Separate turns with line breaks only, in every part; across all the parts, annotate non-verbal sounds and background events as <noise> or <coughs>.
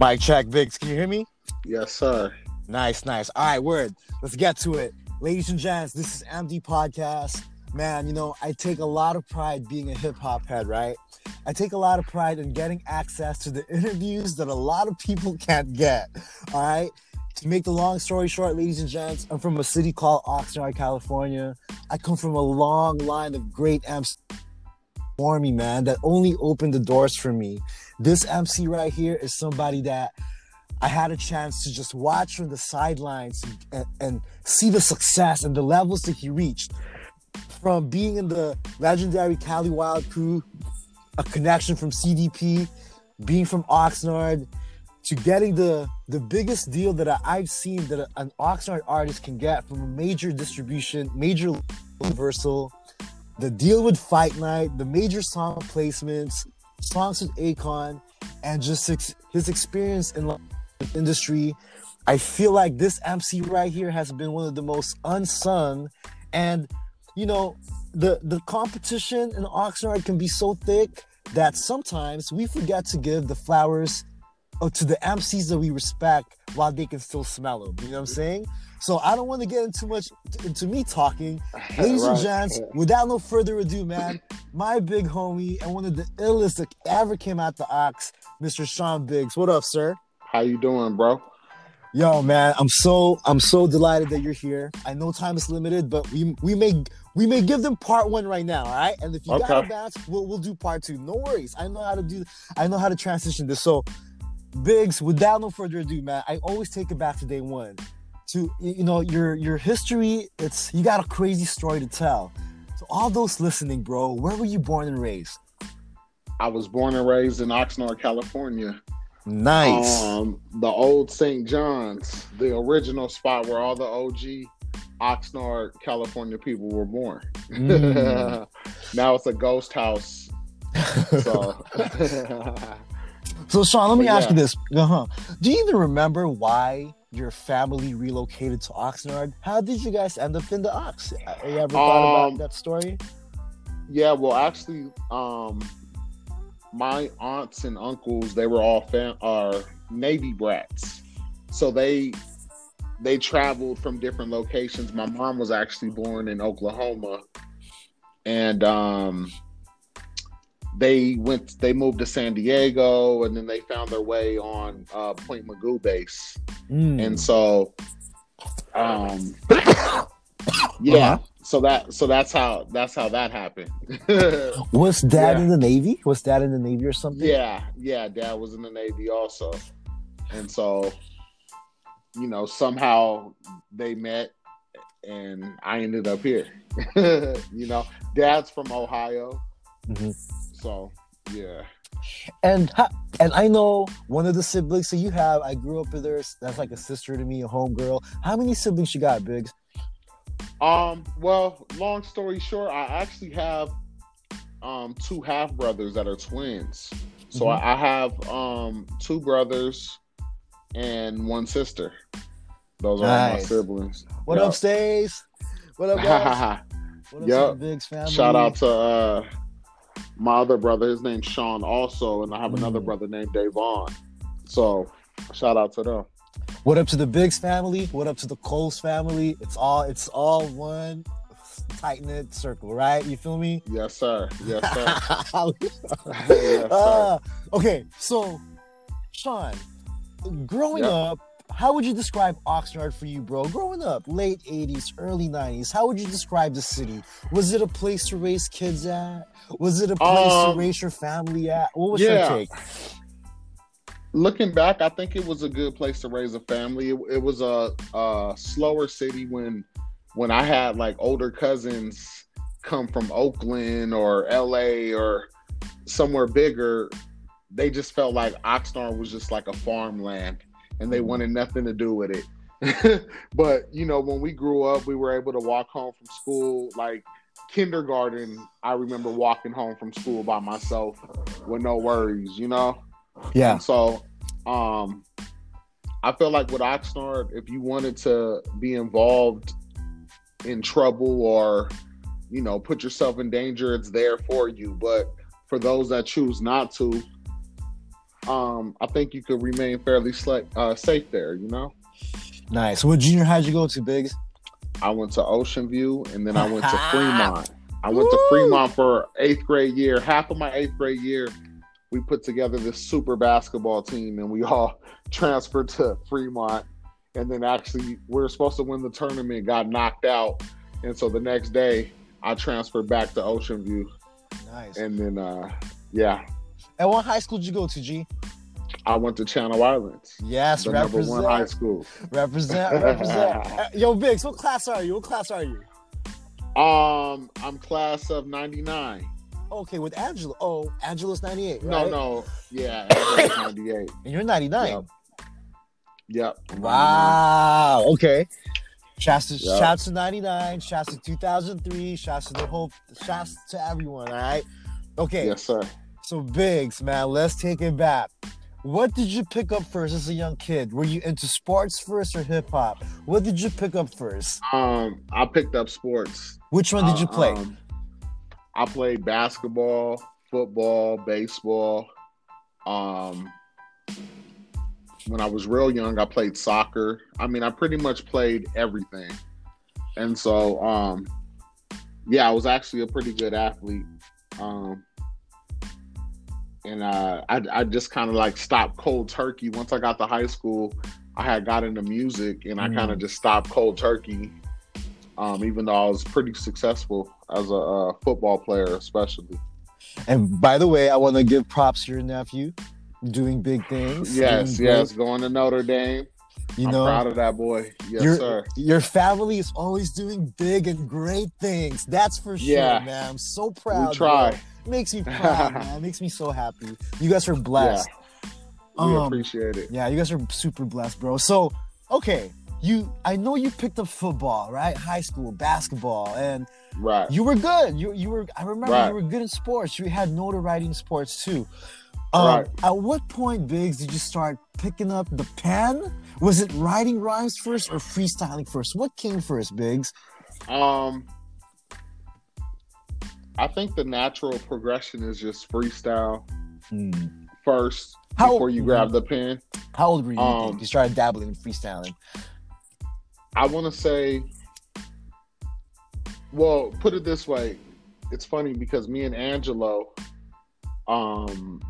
Mic check, Biggs. Can you hear me?
Yes, sir.
Nice, nice. All right, word. Let's get to it. Ladies and gents, this is MD Podcast. Man, you know, I take a lot of pride being a hip hop head, right? I take a lot of pride in getting access to the <laughs> interviews that a lot of people can't get. All right. To make the long story short, ladies and gents, I'm from a city called Oxnard, California. I come from a long line of great MCs for me, man, that only opened the doors for me. This MC right here is somebody that I had a chance to just watch from the sidelines and, and see the success and the levels that he reached. From being in the legendary Cali Wild crew, a connection from CDP, being from Oxnard, to getting the the biggest deal that I, have seen that an Oxnard artist can get from a major distribution, major Universal, the deal with Fight Night, the major song placements, songs with Akon, and just ex- his experience in the industry. I feel like this MC right here has been one of the most unsung, and you know, the the competition in Oxnard can be so thick that sometimes we forget to give the flowers to the MCs that we respect while they can still smell them. You know what I'm saying? So I don't want to get into much into me talking. <laughs> Ladies right. and gents, without no further ado, man, my big homie and one of the illest that ever came out the Ox, Mr. Sean Biggs. What up, sir?
How you doing, bro?
Yo, man, I'm so I'm so delighted that you're here. I know time is limited, but we we may we may give them part one right now, all right? And if you okay. got a bounce, we'll we'll do part two. No worries. I know how to do I know how to transition this. So Biggs, without no further ado, man, I always take it back to day one. To you know your your history it's you got a crazy story to tell. So all those listening bro where were you born and raised?
I was born and raised in oxnard california.
Nice.
Um, the old st john's the original spot where all the og oxnard california people were born. Mm. <laughs> now it's a ghost house. <laughs> So <laughs>
so sean let me but ask yeah. you this uh-huh. do you even remember why your family relocated to Oxnard. How did you guys end up in the Ox? Uh, you ever thought um, about that story?
Yeah, well, actually, um, my aunts and uncles they were all fam- are Navy brats, so they they traveled from different locations. My mom was actually born in Oklahoma, and um, they went they moved to San Diego and then they found their way on uh, Point Mugu base. Mm. And so um <coughs> yeah, uh-huh. so that so that's how that's how that happened. <laughs>
was dad yeah. in the Navy? Was dad in the Navy or something?
Yeah, yeah, dad was in the Navy also. And so you know, somehow they met and I ended up here. <laughs> you know, dad's from Ohio. Mm-hmm. So yeah.
And and I know one of the siblings so you have. I grew up with her. That's like a sister to me, a homegirl. How many siblings you got, Biggs?
Um. Well, long story short, I actually have um two half brothers that are twins. So mm-hmm. I, I have um two brothers and one sister. Those nice. are my siblings.
What yep. up, Stays? What up, guys? <laughs>
what up, yep. Biggs family? Shout out to uh my other brother, his name's Sean also, and I have mm. another brother named Davon. So shout out to them.
What up to the Biggs family? What up to the Coles family? It's all it's all one tight knit circle, right? You feel me?
Yes, sir. Yes, sir. <laughs> <laughs>
yes, sir. Uh, okay, so Sean, growing up, how would you describe Oxnard for you, bro? Growing up, late 80s, early 90s, how would you describe the city? Was it a place to raise kids at? Was it a place um, to raise your family at? What was yeah. your take?
Looking back, I think it was a good place to raise a family. It, it was a, a slower city when when I had like older cousins come from Oakland or LA or somewhere bigger, they just felt like Oxnard was just like a farmland and they mm-hmm. wanted nothing to do with it. <laughs> but you know, when we grew up, we were able to walk home from school like kindergarten. I remember walking home from school by myself with no worries, you know.
Yeah.
And so, um, I feel like with Oxnard, if you wanted to be involved in trouble or you know put yourself in danger, it's there for you. But for those that choose not to, um, I think you could remain fairly uh, safe there. You know.
Nice. What junior high did you go to, Biggs?
I went to Ocean View, and then I went to <laughs> Fremont. I went
Woo!
to Fremont for eighth grade year. Half of my eighth grade year, we put together this super basketball team, and we <laughs> all transferred to Fremont. And then actually, we were supposed to win the tournament, got knocked out, and so the next day, I transferred back to Ocean View,
Nice.
and then uh, yeah,
And what high school did you go to, G?
I went to Channel Islands,
Yes,
the number
represent,
one high school.
represent, <laughs> represent. Yo, Biggs, what class are you? What class are you?
Um, I'm class of '99.
Okay, with Angela. Oh, Angela's 98,
No,
right?
no, yeah, <coughs> '98.
And you're 99.
Yep. Yep.
Wow. Okay. Shouts to,
Yep.
shouts to 99, shouts to 2003, shouts to the whole, shouts to everyone, all right? Okay,
Yes, sir.
So Biggs, man, let's take it back. What did you pick up first as a young kid? Were you into sports first or hip hop? What did you pick up first?
Um, I picked up sports.
Which one did you
Uh,
play?
um, I played basketball, football, baseball. Um, when I was real young, I played soccer. I mean, I pretty much played everything. And so, um, yeah, I was actually a pretty good athlete. Um, and uh, I, I just kind of like stopped cold turkey. Once I got to high school, I had got into music and I
Mm.
kind of just stopped cold turkey. Um, even though I was pretty successful as a uh, football player, especially.
and by the way, I want to give props to your nephew, doing big things.
Yes,
great,
yes, going to Notre Dame.
You
I'm
know,
proud of that boy. Yes,
your,
sir.
your family is always doing big and great things. That's for sure,
Yeah.
man. I'm so proud.
We try.
bro. Makes me <laughs> proud, man. Makes me so happy. You guys are blessed.
We
Um,
appreciate it.
Yeah, you guys are super blessed, bro. So, okay, you I know you picked up football, right? High school, basketball, and
Right.
you were good. You you were I remember
Right.
you were good in sports. You had notoriety in sports too. Um,
Right.
At what point, Biggs, did you start picking up the pen? Was it writing rhymes first or freestyling first? What came first, Biggs?
Um, I think the natural progression is just freestyle first
How-
before you grab the pen.
How old were you? you
Um,
you started dabbling in freestyling.
I want to say, well, put it this way. It's funny because me and Angelo, um,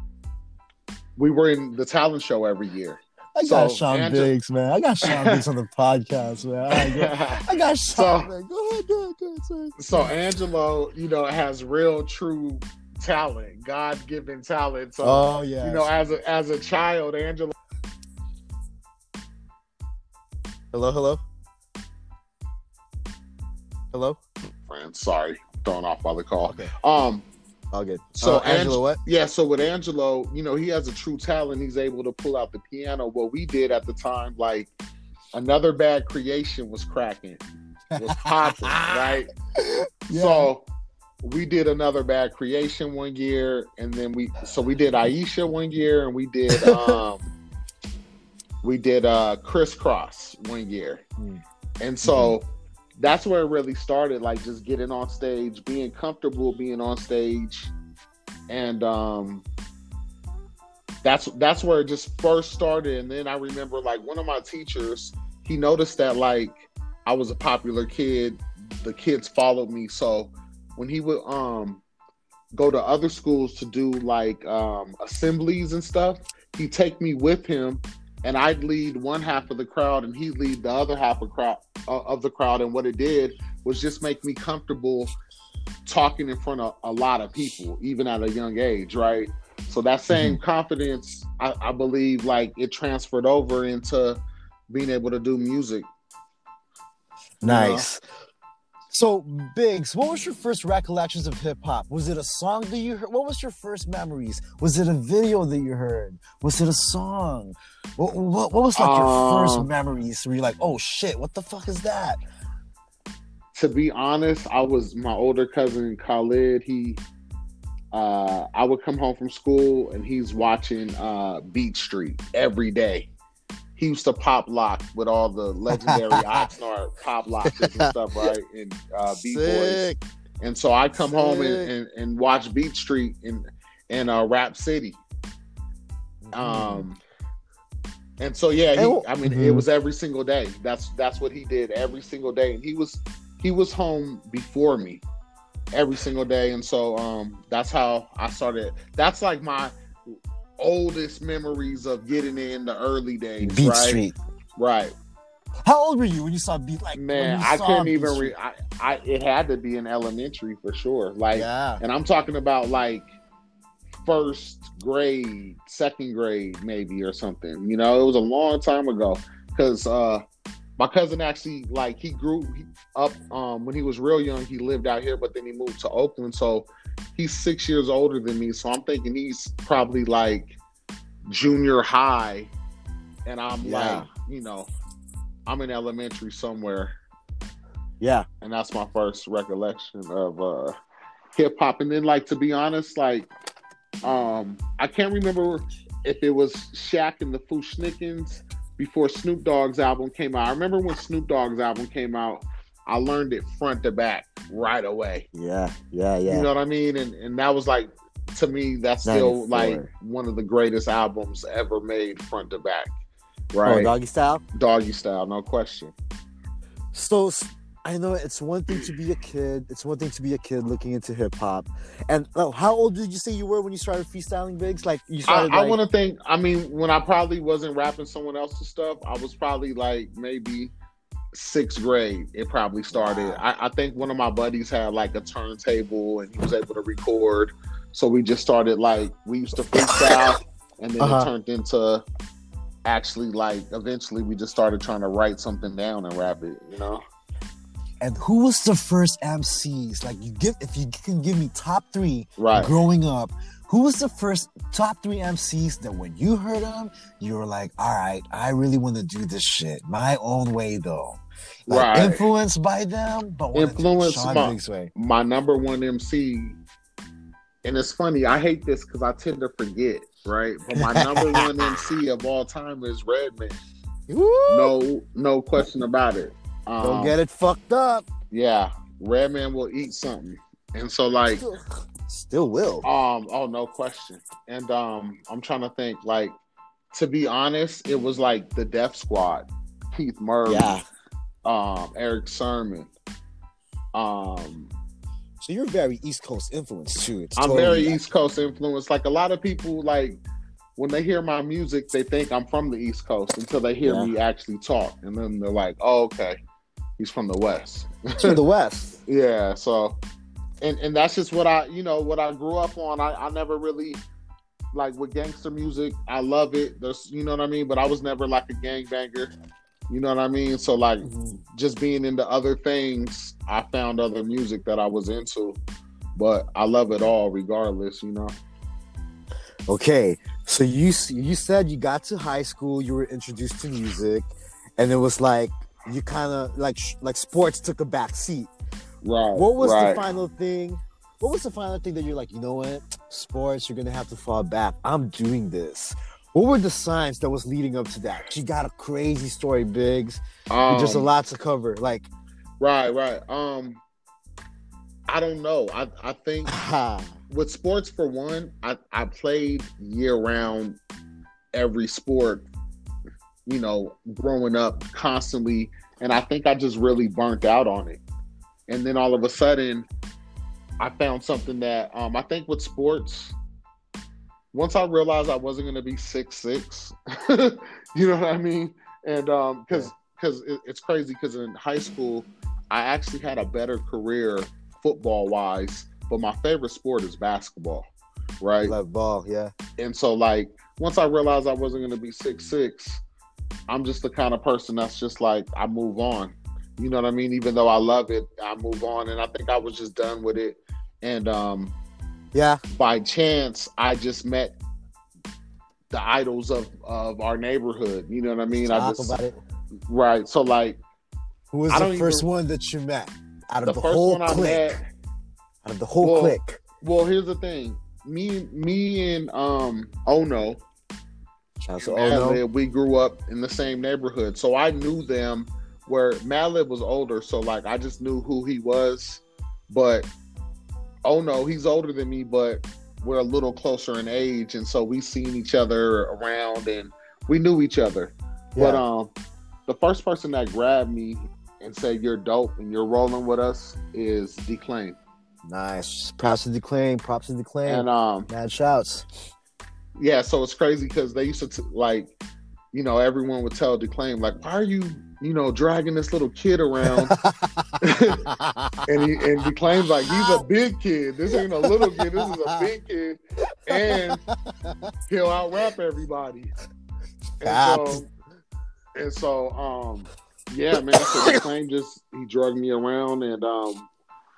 we were in the talent show every year.
I got
so,
Sean
Angela-
Biggs, man. I got Sean Biggs on the <laughs> podcast, man. I got, I got Sean
So-
Biggs. Go ahead, go ahead, go ahead, sorry.
so Angelo, you know, has real, true talent, God given talent. So
Oh yeah.
you know, as a as a child, Angelo.
hello, hello, hello.
Friend, sorry, thrown off by the call.
Okay,
Um,
all good.
So,
So Angela,
Ang-
what?
yeah. So with Angelo, you know, he has a true talent. He's able to pull out the piano. What we did at the time, like another bad creation was cracking, was popping, <laughs> right?
Yeah.
So we did another bad creation one year, and then we so we did Aisha one year, and we did <laughs> um we did uh Kris Kross one year,
Mm.
and so that's where it really started. Like just getting on stage, being comfortable being on stage, and um that's that's where it just first started. And then I remember like one of my teachers, he noticed that like I was a popular kid. The kids followed me, so when he would um go to other schools to do like um assemblies and stuff, he'd take me with him and I'd lead one half of the crowd and he'd lead the other half of crowd uh, of the crowd. And what it did was just make me comfortable talking in front of a lot of people even at a young age right? So that same confidence I, I believe like it transferred over into being able to do music.
Nice. So, Biggs, what was your first recollections of hip hop? Was it a song that you heard? What was your first memories? Was it a video that you heard? Was it a song? What, what, what was like your first
Um,
memories where you're like, oh shit, what the fuck is that?
to be honest, I was my older cousin Khalid. He, uh, I would come home from school and he's watching uh, Beat Street every day. He used to pop lock with all the legendary <laughs> Oxnard pop locks and stuff, right? And uh, Beat Boys. And so I come home and, and, and watch Beat Street and in uh, Rap City. Um, and so yeah, he, I mean, it
Mhm.
was every single day. That's that's what he did every single day, and he was he was home before me every single day, and so um, that's how I started. That's like my oldest memories of getting in the early days.
Beat
right?
Street.
Right,
How old were you when you saw Beat? Like
man. I
saw
couldn't
Beat
even.
Street?
Re- I, I it had to be in elementary for sure. Like,
yeah.
and I'm talking about like first grade, second grade, maybe or something. You know, it was a long time ago because uh, my cousin actually like he grew up um, when he was real young. He lived out here, but then he moved to Oakland, so he's six years older than me. So I'm thinking he's probably like junior high, and I'm
Yeah.
like, you know, I'm in elementary somewhere
Yeah.
and that's my first recollection of uh hip hop. And then, like to be honest, like um I can't remember if it was Shaq and the Fu-Schnickens before Snoop Dogg's album came out. I remember when Snoop Dogg's album came out, I learned it front to back right away.
Yeah. Yeah. Yeah.
You know what I mean? And and that was like to me, that's still
94.
like one of the greatest albums ever made front to back.
Oh,
Right.
doggy style.
Doggy style, no question.
So s- I know it's one thing to be a kid. It's one thing to be a kid looking into hip hop. And oh, how old did you say you were when you started freestyling Biggs? Like you
I,
started.
I
like,
want to think. I mean, when I probably wasn't rapping someone else's stuff, I was probably like maybe sixth grade. It probably started.
Wow.
I, I think one of my buddies had like a turntable and he was able to record. So we just started like we used to freestyle, and then
Uh-huh.
it turned into actually like eventually we just started trying to write something down and rap it. You know.
And who was the first MCs? Like you give if you can give me top three
Right.
growing up. Who was the first top three MCs that when you heard them, you were like, all right, I really want to do this shit my own way though. Like
Right.
influenced by them, but
Influenced by-
way.
my number one MC, and it's funny, I hate this because I tend to forget, right? But my number <laughs> one MC of all time is Redman.
Woo!
No, no question about it. Um,
Don't get it fucked up.
Yeah, Redman will eat something, and so like,
Still, still will.
um, oh no question. And um, I'm trying to think, like, to be honest, it was like the Def Squad, Keith Murray,
Yeah.
um, Erick Sermon, um,
So you're very East Coast influenced too. It's
I'm
totally
very. East Coast influenced. Like a lot of people, like when they hear my music, they think I'm from the East Coast until they hear
Yeah.
me actually talk, and then they're like, "Oh, okay, he's from the West."
to the West. <laughs>
yeah. So, and and that's just what I, you know, what I grew up on. I, I never really like with gangster music. I love it. There's, you know what I mean. But I was never like a gangbanger. You know what I mean? So like mm-hmm. just being into other things, I found other music that I was into. But I love it all regardless, you know.
Okay, so you you said you got to high school, you were introduced to music, and it was like you kind of like like sports took a back seat.
Right.
What was
right.
the final thing? What was the final thing that you're like, you know what, sports, you're gonna have to fall back. I'm doing this. What were the signs that was leading up to that? You got a crazy story, Biggs.
Um,
There's a lot to cover. Like,
Right, right. Um I don't know. I I think <laughs> with sports for one, I, I played year round every sport, you know, growing up constantly. And I think I just really burnt out on it. And then all of a sudden, I found something that um, I think with sports, once I realized I wasn't going to be six six, <laughs> you know what I mean? And because because it, it's crazy because in high school, I actually had a better career football wise, but my favorite sport is basketball, right?
love ball, yeah.
And so like once I realized I wasn't gonna be six six, I'm just the kind of person that's just like I move on. You know what I mean? Even though I love it, I move on. And I think I was just done with it. And um
Yeah,
by chance I just met the idols of of our neighborhood. You know what I mean? I just
about it.
right. So like
Who was the first
even-
one that you met out of
the
the, whole clique? Out of the whole
Well,
clique.
Well, here's the thing. Me, me, and um, Ono,
Shout out
and. Madlib, we grew up in the same neighborhood, so I knew them. Where Madlib was older, so like I just knew who he was. But Ono, he's older than me, but we're a little closer in age, and so we seen each other around, and we knew each other.
Yeah.
But um, the first person that grabbed me and said you're dope and you're rolling with us is Declaime.
Nice. Props to Declaime. Props to Declaime.
And um,
Mad shouts.
Yeah, so it's crazy because they used to t- like, you know, everyone would tell Declaime like, why are you, you know, dragging this little kid around? <laughs> and he and Declaime's like, he's a big kid. This ain't a little kid. This is a <laughs> big kid, and he'll out rap everybody. And so, and so, um, yeah, man. So Declaim just he drugged me around, and um,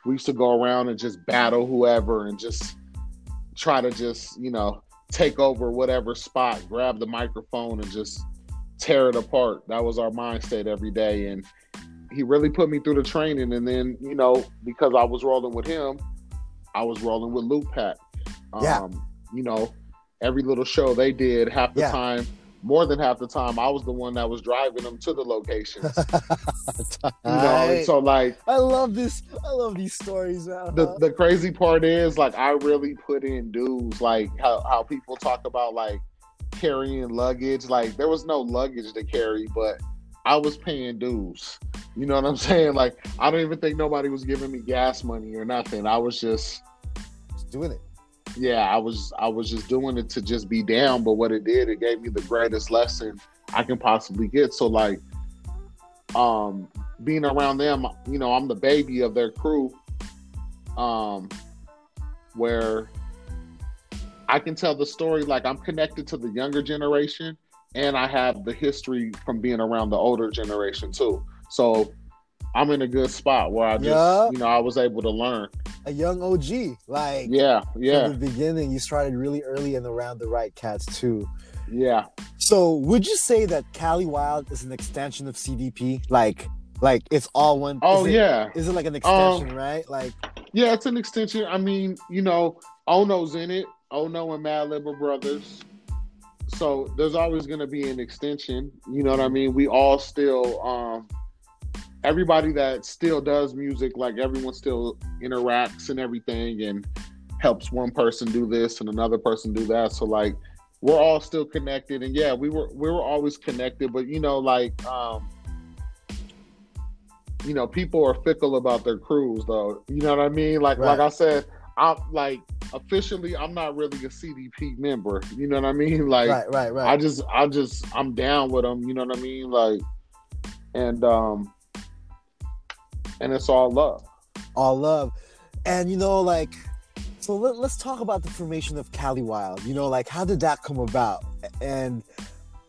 we used to go around and just battle whoever, and just try to just you know take over whatever spot, grab the microphone, and just tear it apart. That was our mind state every day, and he really put me through the training. And then you know because I was rolling with him, I was rolling with Lootpack. Um,
Yeah.
You know, every little show they did, half the
Yeah.
time, more than half the time, I was the one that was driving them to the locations. <laughs> you know, and so like
I love this. I love these stories. Man.
the the crazy part is like I really put in dues, like how how people talk about like carrying luggage. Like there was no luggage to carry, but I was paying dues. You know what I'm <laughs> saying? Like I don't even think nobody was giving me gas money or nothing. I was just
Just doing it.
Yeah, I was I was just doing it to just be down. But what it did, it gave me the greatest lesson I can possibly get. So like, um, being around them, you know, I'm the baby of their crew. Um, where I can tell the story like I'm connected to the younger generation, and I have the history from being around the older generation too. So I'm in a good spot where I just,
Yeah.
you know, I was able to learn.
A young OG. Like
Yeah, yeah,
from the beginning, you started really early and around the right cats too.
yeah.
So would you say that Cali Wild is an extension of CDP? Like, like it's all one.
Oh
is it-
yeah,
Is it like an extension, right? Like,
yeah. It's an extension. I mean, you know, Ono's in it. Ono and Mad Liber Brothers. So there's always going to be an extension. You know what I mean? We all still, um, everybody that still does music, like everyone still interacts and everything, and helps one person do this and another person do that. So like, we're all still connected. And yeah, we were we were always connected. But you know, like, um, you know, people are fickle about their crews, though. You know what I mean? Like, like I said, I'm like officially, I'm not really a CDP member. You know what I mean? Like,
right, right, right.
I just, I just, I'm down with them. You know what I mean? Like, and um, and it's all love.
all love, and you know, like, so let, let's talk about the formation of Cali Wild. You know, like, how did that come about? And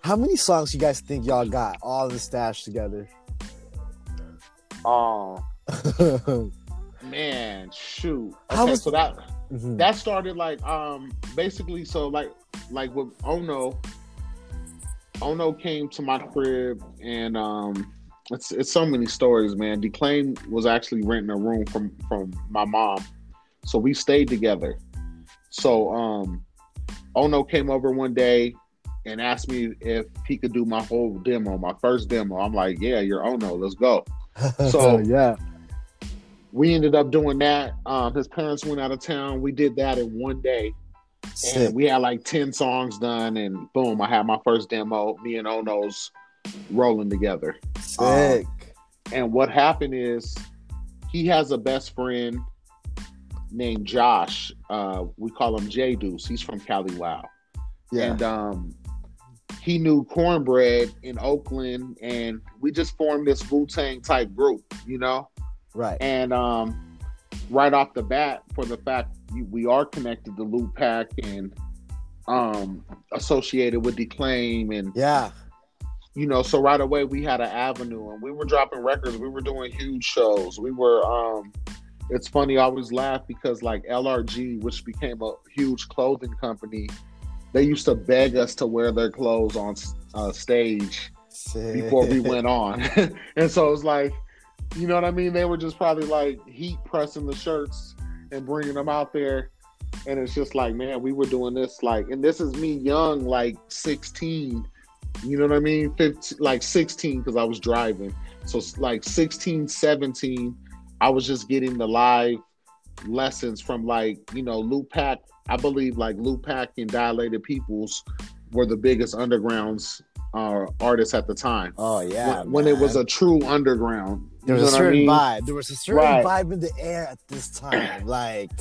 how many songs you guys think y'all got all the stash together?
Um, <laughs> man, shoot.
How
Okay,
was-
so that
Mhm.
that started like um basically so like like with Ono Ono came to my crib and um it's it's so many stories man. Declaim was actually renting a room from from my mom. So we stayed together. So um Ono came over one day and asked me if he could do my whole demo my first demo. I'm like yeah you're Ono. Let's go. <laughs> So-
yeah,
we ended up doing that. Um his parents went out of town. We did that in one day.
Sick.
and we had like 10 songs done and boom i had my first demo me and ono's rolling together.
Sick.
and what happened is he has a best friend named josh. Uh, we call him j deuce he's from cali wow.
Yeah,
and um, he knew cornbread in oakland and we just formed this wu-tang type group you know?
Right.
and um, right off the bat, for the fact we are connected to Lootpack and um, associated with Declaime, and
Yeah,
you know, so right away we had an avenue, and we were dropping records. We were doing huge shows. We were. Um, it's funny. I always laugh because like LRG, which became a huge clothing company, they used to beg us to wear their clothes on uh, stage
sick.
before we went on. <laughs> and so it's like, you know what I mean? They were just probably like heat pressing the shirts and bringing them out there. And it's just like, man, we were doing this like, and this is me young, like 16, you know what I mean? 15, like 16, because I was driving. So like 16, 17, I was just getting the live lessons from like you know Lootpack. I believe like Lootpack and Dilated Peoples were the biggest undergrounds uh, artists at the time.
Oh yeah,
when, when it was a true underground.
There was a certain I mean? vibe. There was a certain right. vibe in the air at this time. Like,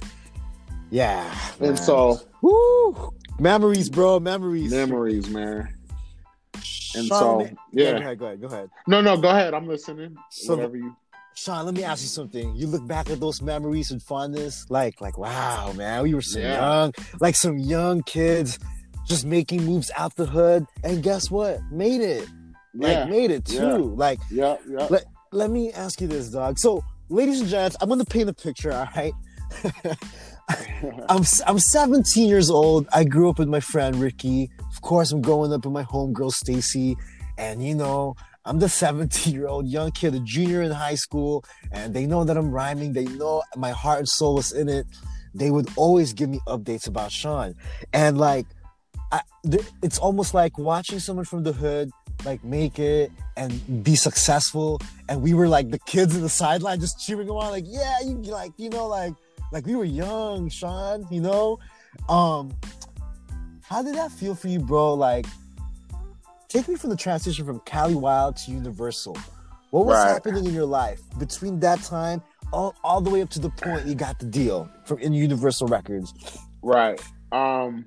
yeah.
Man. And so,
woo, memories, bro, memories,
memories, man. And Sean, so, yeah.
Go ahead, go ahead, go ahead.
No, no, go ahead. I'm listening. So, Whatever you.
Sean, let me ask you something. You look back at those memories with fondness, like, like, wow, man, we were so yeah. young, like some young kids, just making moves out the hood, and guess what? Made it. yeah. Like, made it too. Yeah. Like,
yeah, yeah.
Let, let me ask you this, dog. So, ladies and gents, I'm gonna paint a picture. All right. <laughs> I'm I'm 17 years old. I grew up with my friend Ricky. Of course, I'm growing up with my homegirl Stacy, and you know, I'm the <laughs> 17 year old young kid, a junior in high school, and they know that I'm rhyming. They know my heart and soul is in it. They would always give me updates about Sean, and like, I, it's almost like watching someone from the hood like make it and be successful, and we were like the kids in the sideline just cheering them on, like, yeah, you like, you know, like like we were young, Sean, you know? Um how did that feel for you, bro? Like take me from the transition from Cali Wild to Universal. What was right. happening in your life between that time all, all the way up to the point you got the deal from in Universal Records?
Right. Um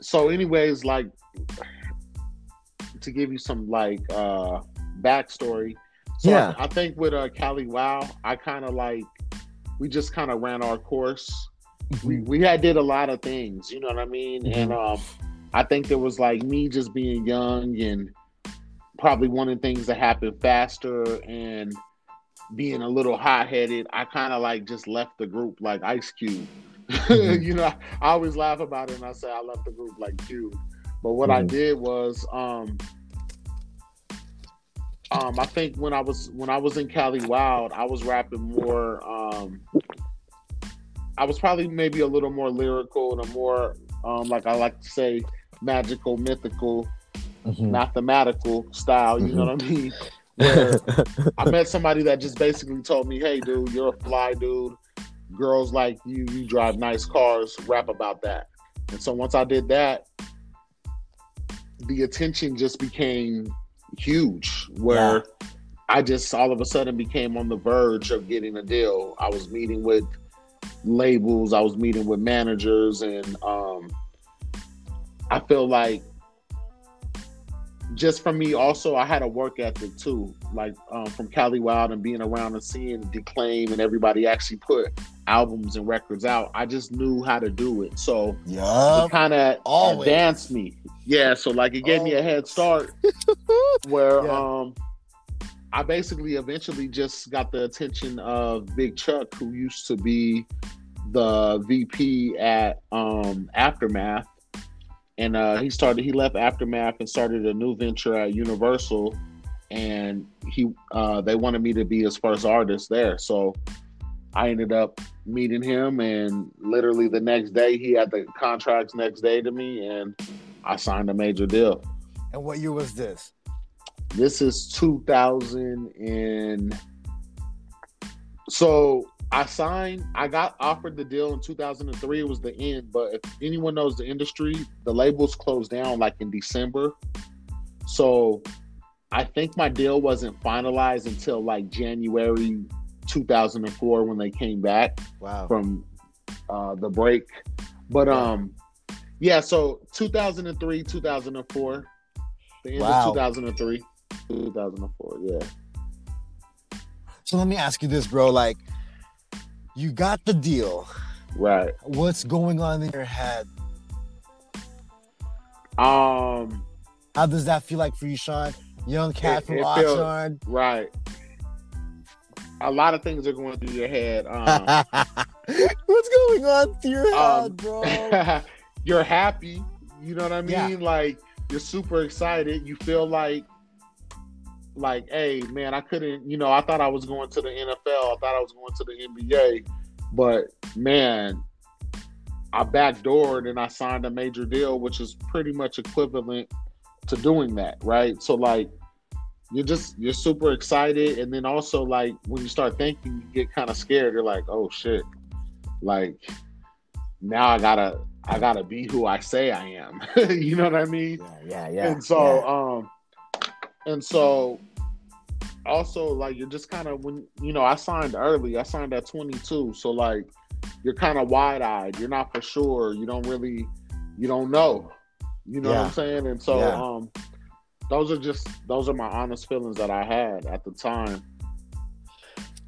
so anyways, like to give you some like uh backstory. So yeah. I, I think with uh Cali Wow, I kind of like we just kind of ran our course. Mm-hmm. We we had did a lot of things, you know what I mean? Mm-hmm. And um I think there was like me just being young and probably wanting things to happen faster and being a little hot headed. I kind of like just left the group like Ice Cube. Mm-hmm. <laughs> you know, I, I, always laugh about it and I say I left the group like Cube. But what I mm-hmm. did was um um, I think when I was when I was in Cali Wild, I was rapping more. Um, I was probably maybe a little more lyrical and a more um, like I like to say magical, mythical, mm-hmm. mathematical style. You mm-hmm. know what I mean? Where <laughs> I met somebody that just basically told me, "Hey, dude, you're a fly dude. Girls like you. You drive nice cars. Rap about that." And so once I did that, the attention just became huge where yeah. I just all of a sudden became on the verge of getting a deal. I was meeting with labels, I was meeting with managers, and um, I feel like just for me, also, I had a work ethic too, like um, from Cali Wild and being around and seeing Declaime and everybody actually put albums and records out. I just knew how to do it, so
yeah,
it kind of advanced me. Yeah, so like it gave oh. me a head start <laughs> where yeah. um I basically eventually just got the attention of Big Chuck, who used to be the VP at um Aftermath. And uh he started he left Aftermath and started a new venture at Universal and he uh they wanted me to be his first artist there. So I ended up meeting him and literally the next day he had the contracts next day to me and I signed a major deal.
And what year was this?
This is 2000 and so I signed. I got offered the deal in 2003. It was the end, but if anyone knows the industry, the labels closed down like in December. So I think my deal wasn't finalized until like January 2004 when they came back
wow.
from uh, the break. But um, yeah, so 2003, 2004. The end wow. of 2003, 2004, yeah.
So let me ask you this, bro. Like, you got the deal.
Right.
What's going on in your head?
Um,
how does that feel like for you, Sean? Young cat it, from Oxnard.
Right. A lot of things are going through your head. Um, <laughs>
What's going on through your um, head, bro? <laughs>
you're happy. You know what I mean? Yeah. Like you're super excited. You feel like like, hey man, I couldn't, you know, I thought I was going to the NFL. I thought I was going to the NBA, but man, I backdoored and I signed a major deal, which is pretty much equivalent to doing that, right? So like you're just you're super excited, and then also like when you start thinking, you get kind of scared. You're like, oh shit, like now I gotta I gotta be who I say I am. <laughs> you know what I mean?
Yeah, yeah, yeah.
and so
yeah.
um and so also like you're just kind of when you know i signed early i signed at 22 so like you're kind of wide-eyed you're not for sure you don't really you don't know you know
Yeah.
what i'm saying and so um those are just those are my honest feelings that i had at the time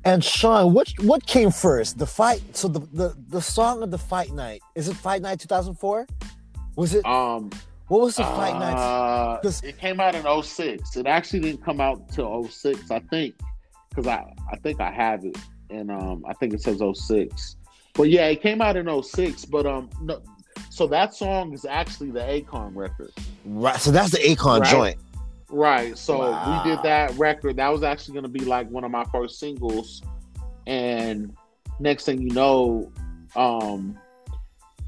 And Sean, what what came first? The fight. So the the, the song of the fight night is it Fight Night 2004? Was it?
um
What was the fight night?
uh,
'Cause-
it came out in 06 it actually didn't come out till 06 i think because i i think i have it and um i think it says 06 but yeah it came out in 06 but um no so that song is actually the Akon record
Right. So that's the Akon
Right.
joint.
Right so
Wow.
we did that record that was actually going to be like one of my first singles and next thing you know um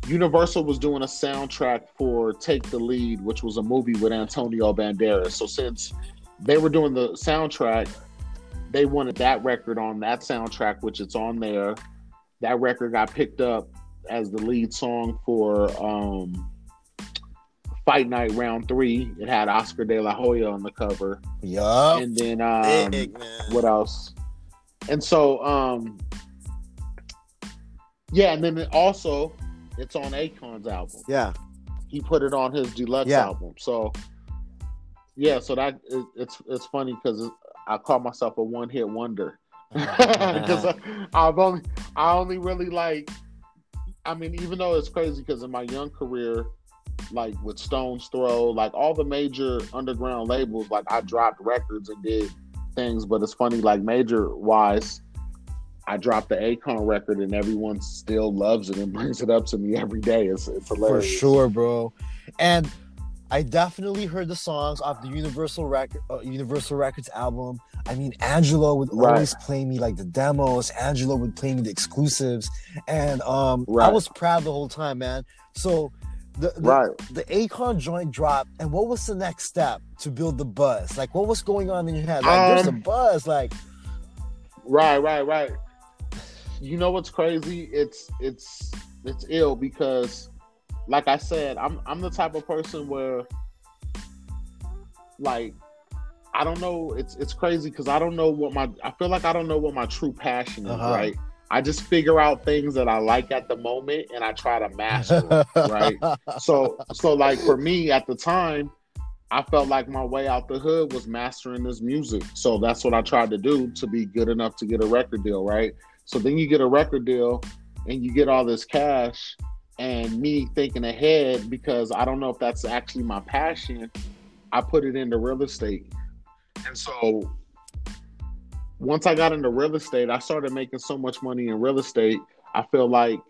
Universal was doing a soundtrack for Take the Lead, which was a movie with Antonio Banderas. So since they were doing the soundtrack, they wanted that record on that soundtrack, which it's on there. That record got picked up as the lead song for um, Fight Night Round Three. It had Oscar De La Hoya on the cover,
Yup.
and then um,
Big,
what else? And so, um, yeah, and then it also it's on Akon's album.
Yeah.
He put it on his deluxe
Yeah.
album. So, yeah, so that it, it's it's funny because I call myself a one hit wonder <laughs> <laughs> because I've only I only really like. I mean, even though it's crazy because in my young career, like with Stones Throw, like all the major underground labels, like I dropped records and did things, but it's funny, like major wise, I dropped the Akon record and everyone still loves it and <laughs> brings it up to me every day. It's it's hilarious.
For sure, bro. And I definitely heard the songs off the Universal record, uh, Universal Records album. I mean, Angelo would
Right.
always play me like the demos. Angelo would play me the exclusives, and um, I was proud the whole time, man. So the the,
Right.
the Akon joint dropped, and what was the next step to build the buzz? Like, what was going on in your head? Like, there's a
Um,
buzz. Like,
Right, right, right. You know what's crazy? It's it's it's ill because like I said, I'm I'm the type of person where like I don't know, it's it's crazy because I don't know what my I feel like I don't know what my true passion is,
Uh-huh.
right? I just figure out things that I like at the moment and I try to master them, <laughs> right? so so like for me at the time i felt like my way out the hood was mastering this music. So that's what i tried to do to be good enough to get a record deal right? So then you get a record deal and you get all this cash and me thinking ahead because i don't know if that's actually my passion i put it into real estate. And so once i got into real estate i started making so much money in real estate i feel like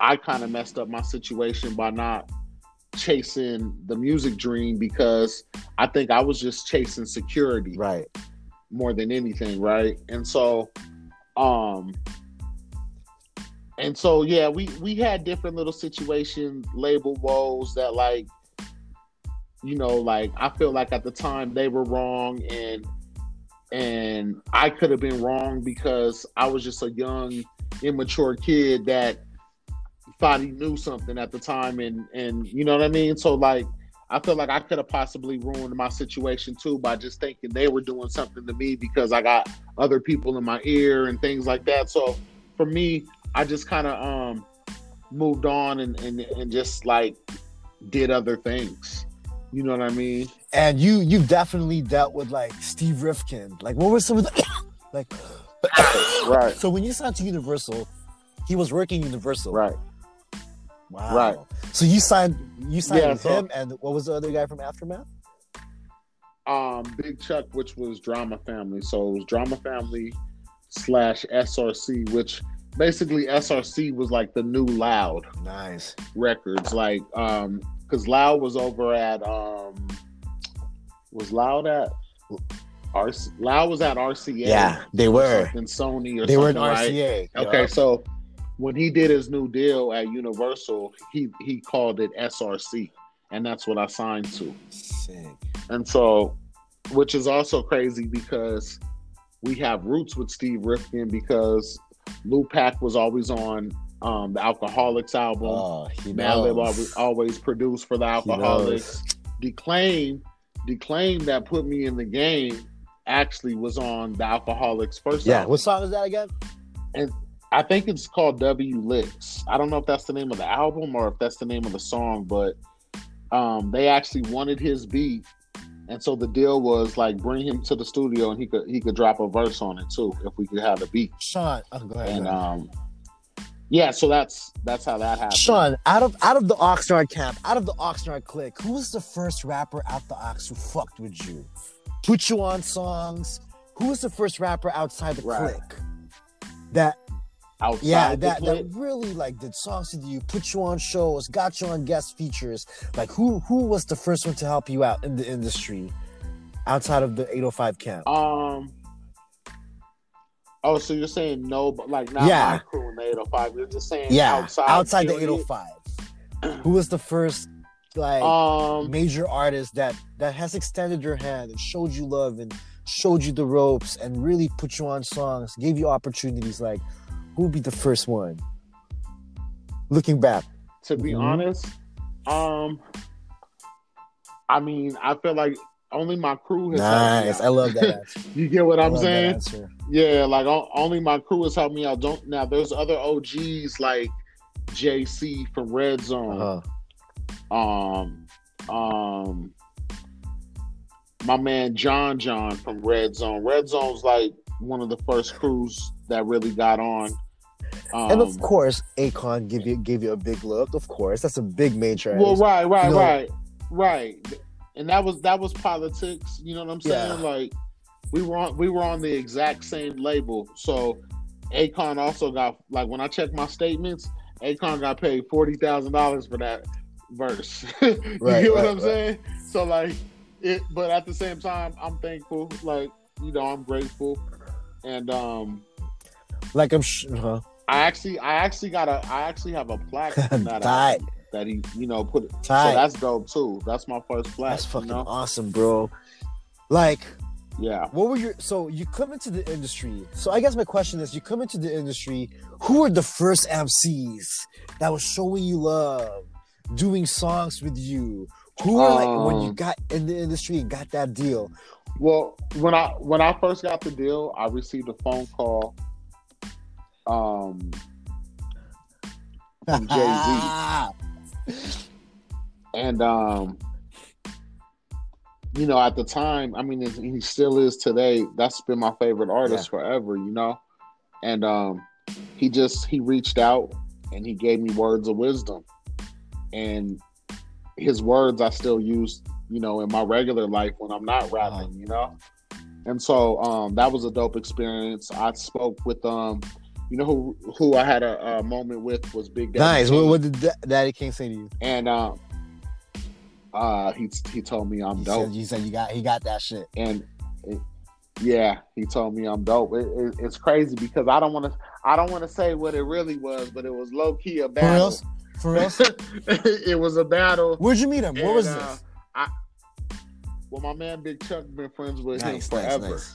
i kind of messed up my situation by not chasing the music dream because I think I was just chasing security
right.
more than anything, right? And so um and so yeah, we we had different little situations, label woes that like you know, like I feel like at the time they were wrong and and I could have been wrong because I was just a young immature kid that thought he knew something at the time and and you know what I mean? So like I feel like I could have possibly ruined my situation too by just thinking they were doing something to me because I got other people in my ear and things like that. So for me, I just kind of um moved on and, and and just like did other things. You know what I mean?
And you you definitely dealt with like Steve Rifkin. Like, what were some of the <coughs> like? <coughs>
Right.
So when you signed to Universal, he was working Universal.
Right.
Wow.
Right.
So you signed you signed
Yeah,
with
so-
him, and what was the other guy from Aftermath?
Um, Big Chuck, which was Drama Family. So it was Drama Family slash SRC, which basically SRC was like the new Loud
Nice.
records. Like, um, because Loud was over at um, was Loud at RC, Loud was at RCA.
Yeah, they were.
something, Sony or
They were in
something, right?
RCA.
Okay, so when he did his new deal at Universal, he he called it SRC, and that's what I signed to.
Sick.
And so which is also crazy because we have roots with Steve Rifkin because Lootpack was always on um, the Alkaholiks album.
Oh, he
Madlib always, always produced for the
He
Alkaholiks.
knows.
Declaime, claim that put me in the game actually was on the Alkaholiks first
Yeah.
album.
What song is that again?
And I think it's called W Licks. I don't know if that's the name of the album or if that's the name of the song, but um, they actually wanted his beat, and so the deal was like bring him to the studio and he could he could drop a verse on it too if we could have the beat.
Sean. Oh, go ahead.
And
go ahead.
um, yeah, so that's that's how that happened.
Sean, out of out of the Oxnard camp, out of the Oxnard clique, who was the first rapper out the Ox who fucked with you? Put you on songs. Who was the first rapper outside the
Right.
clique? That
outside
yeah, that, that really like did songs with you, put you on shows, got you on guest features. Like who who was the first one to help you out in the industry outside of the 805 camp?
um. Oh, so you're saying no, but like not
Yeah.
my crew in the 805. You're just saying
yeah,
outside,
outside, the 805. who was the first like
Um,
major artist that that has extended your hand and showed you love and showed you the ropes and really put you on songs, gave you opportunities. Like, who would be the first one? Looking back,
to be
Mhm.
honest, um, I mean, I feel like only my crew has helped me
nice.
out.
I love that. <laughs>
You get what
I
I'm saying? Yeah, like only my crew has helped me out. Don't now. There's other OGs like JC from Red Zone.
Uh-huh.
Um, um, my man John John from Red Zone. Red Zone's like one of the first crews that really got on. Um,
and of course, Akon gave you gave you a big look. Of course, that's a big major.
well, right, right,
you know-
right, right, and that was that was politics. You know what I'm saying?
Yeah.
Like we were on we were on the exact same label. So Akon also got like when I checked my statements, Akon got paid forty thousand dollars for that verse. <laughs> you
Right,
get what I'm
right.
saying? So like it, but at the same time, I'm thankful. Like you know, I'm grateful, and um.
Like I'm. Sh- huh
I actually, I actually got a, I actually have a plaque <laughs> from that that he, you know, put.
Tight.
So that's dope too. That's my first plaque.
That's fucking
you know?
awesome, bro. Like,
Yeah.
what were your so you come into the industry so i guess my question is you come into the industry who were the first mcs that was showing you love doing songs with you who were like when you
Um,
got in the industry and got that deal
Well, when I when I first got the deal, I received a phone call. Um, From Jay-Z. <laughs> and um, you know, at the time, I mean, he still is today. That's been my favorite artist forever. You know, and um, he just he reached out and he gave me words of wisdom, and his words I still use, you know, in my regular life when I'm not rapping. You know, and so um, that was a dope experience. I spoke with um. You know who who I had a, a moment with was Big Daddy.
nice what,
Kane.
what did Da- daddy king say to you
and uh, uh, he he told me I'm
he
dope,
said, you said you got he got that shit
and it- yeah, he told me I'm dope. It, it, it's crazy because I don't want to I don't want to say what it really was, but it was low key a
for
battle.
for reals <laughs>
it was a battle.
where'd you meet him what
And,
was
uh,
this
I, well, my man Big Chuck been friends with him
nice, nice,
forever.
nice.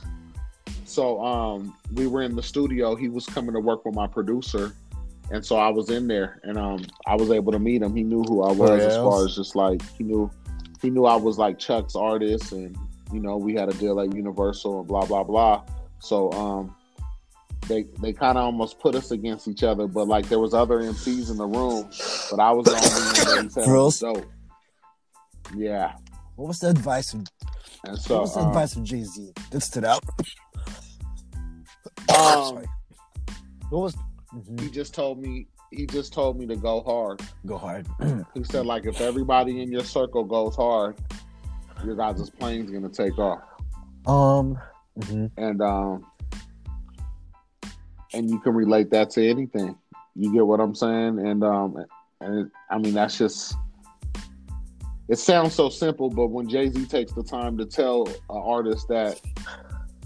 So um, we were in the studio. He was coming to work with my producer, and so I was in there, and um, I was able to meet him. He knew who I was as far as just like he knew, he knew I was like Chuck's artist, and you know we had a deal at Universal and blah blah blah. So um, they they kind of almost put us against each other, but like there was other MCs in the room, but I was the only one that he said was dope. Yeah,
what was the advice
and
what was the
um,
advice of jay-z that stood out
Um,
what was Mhm.
he just told me he just told me to go hard.
go hard <clears throat>
He said, like, if everybody in your circle goes hard, your guys' plane's gonna take off,
um mhm.
and um, and you can relate that to anything. You get what I'm saying? And um, and it, I mean that's just. It sounds so simple, but when Jay Z takes the time to tell an artist that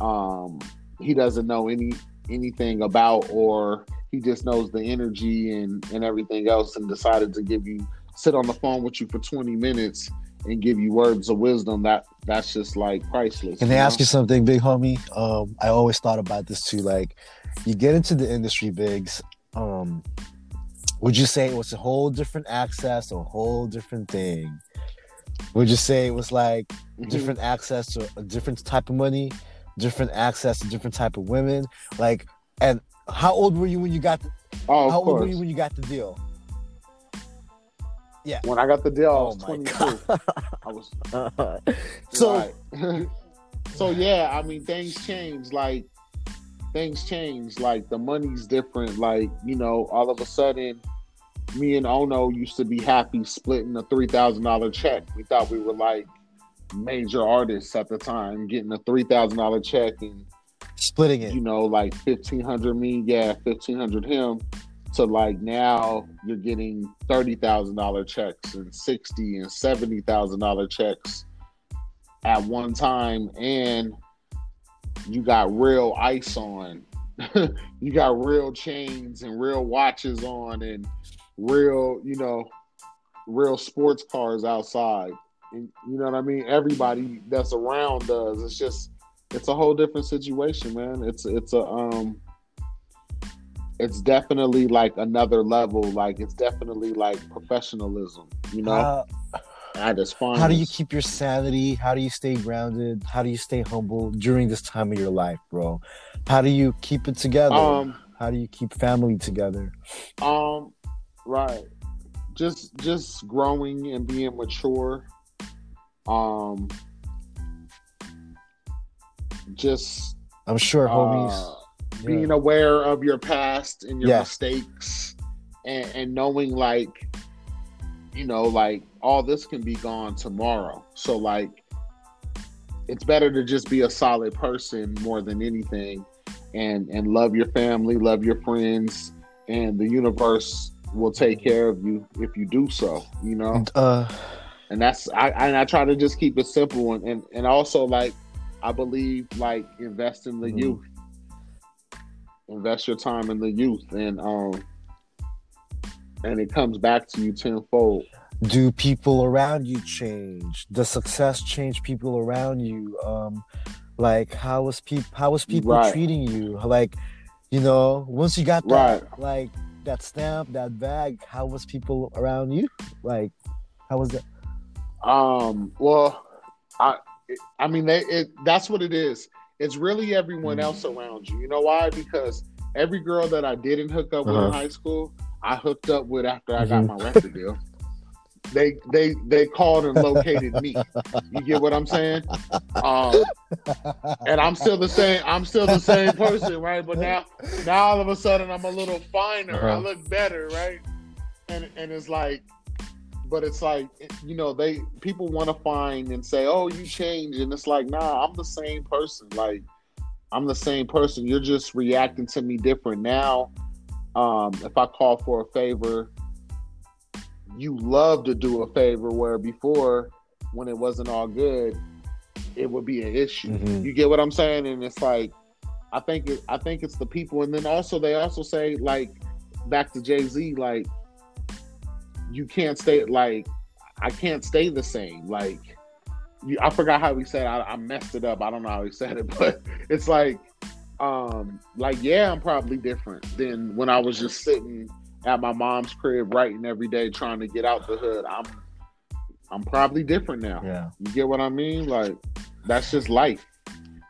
um, he doesn't know any anything about, or he just knows the energy and and everything else, and decided to give you sit on the phone with you for 20 minutes and give you words of wisdom that that's just like priceless.
Can I ask you something, big homie? Um, I always thought about this too. Like, you get into the industry, bigs. Um, would you say it was a whole different access, a whole different thing? Would you say it was like
Mhm.
different access to a different type of money, different access to different type of women? Like, and how old were you when you got? The,
Oh,
how old were
course.
you when you got the deal? Yeah.
When I got the deal, I was oh
my
22. <laughs> I was <laughs>
so
right. <laughs> so yeah, I mean things change. Like things change. Like the money's different. Like you know, all of a sudden, me and Ono used to be happy splitting a three thousand dollar check. We thought we were like major artists at the time, getting a three thousand dollar check and
splitting it.
you know like fifteen hundred me, yeah, fifteen hundred him. To like now, you're getting thirty thousand dollar checks and sixty and seventy thousand dollar checks at one time, and you got real ice on. <laughs> you got real chains and real watches on, and real, you know, real sports cars outside. And you know what I mean? Everybody that's around does. It's just, it's a whole different situation, man. It's it's a um it's definitely like another level. Like it's definitely like professionalism, you know,
How,
at its finest.
how do you keep your sanity? How do you stay grounded? How do you stay humble during this time of your life, bro? How do you keep it together?
um
How do you keep family together?
um right. Just just growing and being mature. Um just
I'm sure, homies.
uh,
yeah.
being aware of your past and your
Yeah.
mistakes and, and knowing like you know like all this can be gone tomorrow so like it's better to just be a solid person more than anything and and love your family love your friends and the universe will take care of you if you do so you know
And, uh,
and that's I and I try to just keep it simple and and, and also like I believe like invest in the
Mhm.
youth, invest your time in the youth, and um, and it comes back to you tenfold.
do people around you change? Does success change people around you? Um, like how was people how was people
Right.
treating you? Like, you know, once you got that
Right.
like that stamp, that bag, how was people around you? Like, how was that?
Um, well, I I mean they it that's what it is. It's really everyone
Mhm.
else around you. You know why? Because every girl that I didn't hook up with
Uh-huh.
in high school, I hooked up with after I got
Mhm.
my record deal. They they they called and located me. You get what I'm saying? Um, and I'm still the same. I'm still the same person, right? But now, now all of a sudden, I'm a little finer. I
Uh-huh.
look better, right? And and it's like, but it's like, you know, they people want to find and say, "Oh, you change and it's like, nah, I'm the same person. Like, I'm the same person. You're just reacting to me different now. Um, if I call for a favor, you love to do a favor where before, when it wasn't all good, it would be an issue.
Mhm.
You get what I'm saying? And it's like, I think it, I think it's the people, and then also they also say like, back to Jay Z, like, you can't stay like, I can't stay the same. Like, you, I forgot how he said. I, I messed it up. I don't know how he <laughs> said it, but it's like, um, like yeah, I'm probably different than when I was just sitting at my mom's crib writing every day trying to get out the hood. I'm, I'm probably different now.
Yeah.
You get what I mean? Like that's just life.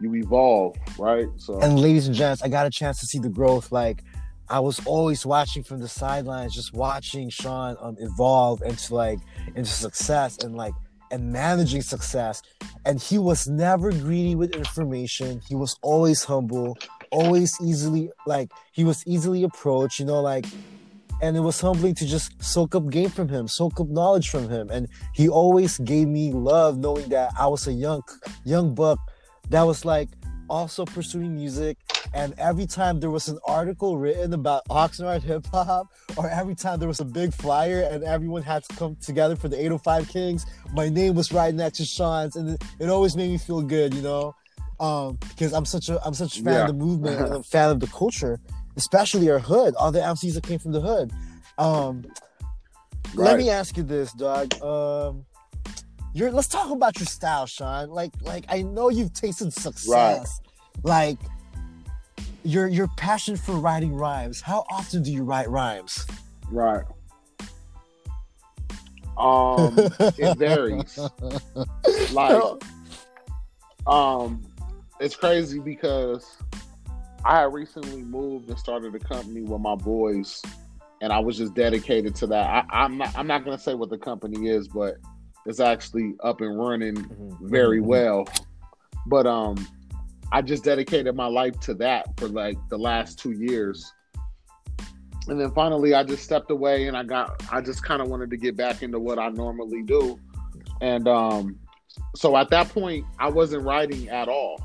You evolve, right? So
And ladies and gents, I got a chance to see the growth. Like I was always watching from the sidelines, just watching Sean um, evolve into like into success and like and managing success. And he was never greedy with information. He was always humble, always easily like he was easily approached. You know, like. And it was humbling to just soak up game from him, soak up knowledge from him, and he always gave me love, knowing that I was a young, young buck that was like also pursuing music. And every time there was an article written about Oxnard hip hop, or every time there was a big flyer and everyone had to come together for the 805 Kings, my name was right next to Sean's, and it, it always made me feel good, you know, um, because I'm such a I'm such a fan
Yeah.
of the movement and a <laughs> fan of the culture, especially our hood, all the MCs that came from the hood. Um, let me ask you this, dog. Um, you're let's talk about your style, Sean. Like like I know you've tasted success. Right. Like your your passion for writing rhymes. How often do you write rhymes?
Right. Um, it varies. <laughs> Like, um, it's crazy because I had recently moved and started a company with my boys, and I was just dedicated to that. I, am not. I'm not gonna say what the company is, but it's actually up and running mm-hmm. very mm-hmm. well. But um, I just dedicated my life to that for like the last two years. And then finally I just stepped away and I got I just kind of wanted to get back into what I normally do. And um so at that point I wasn't writing at all.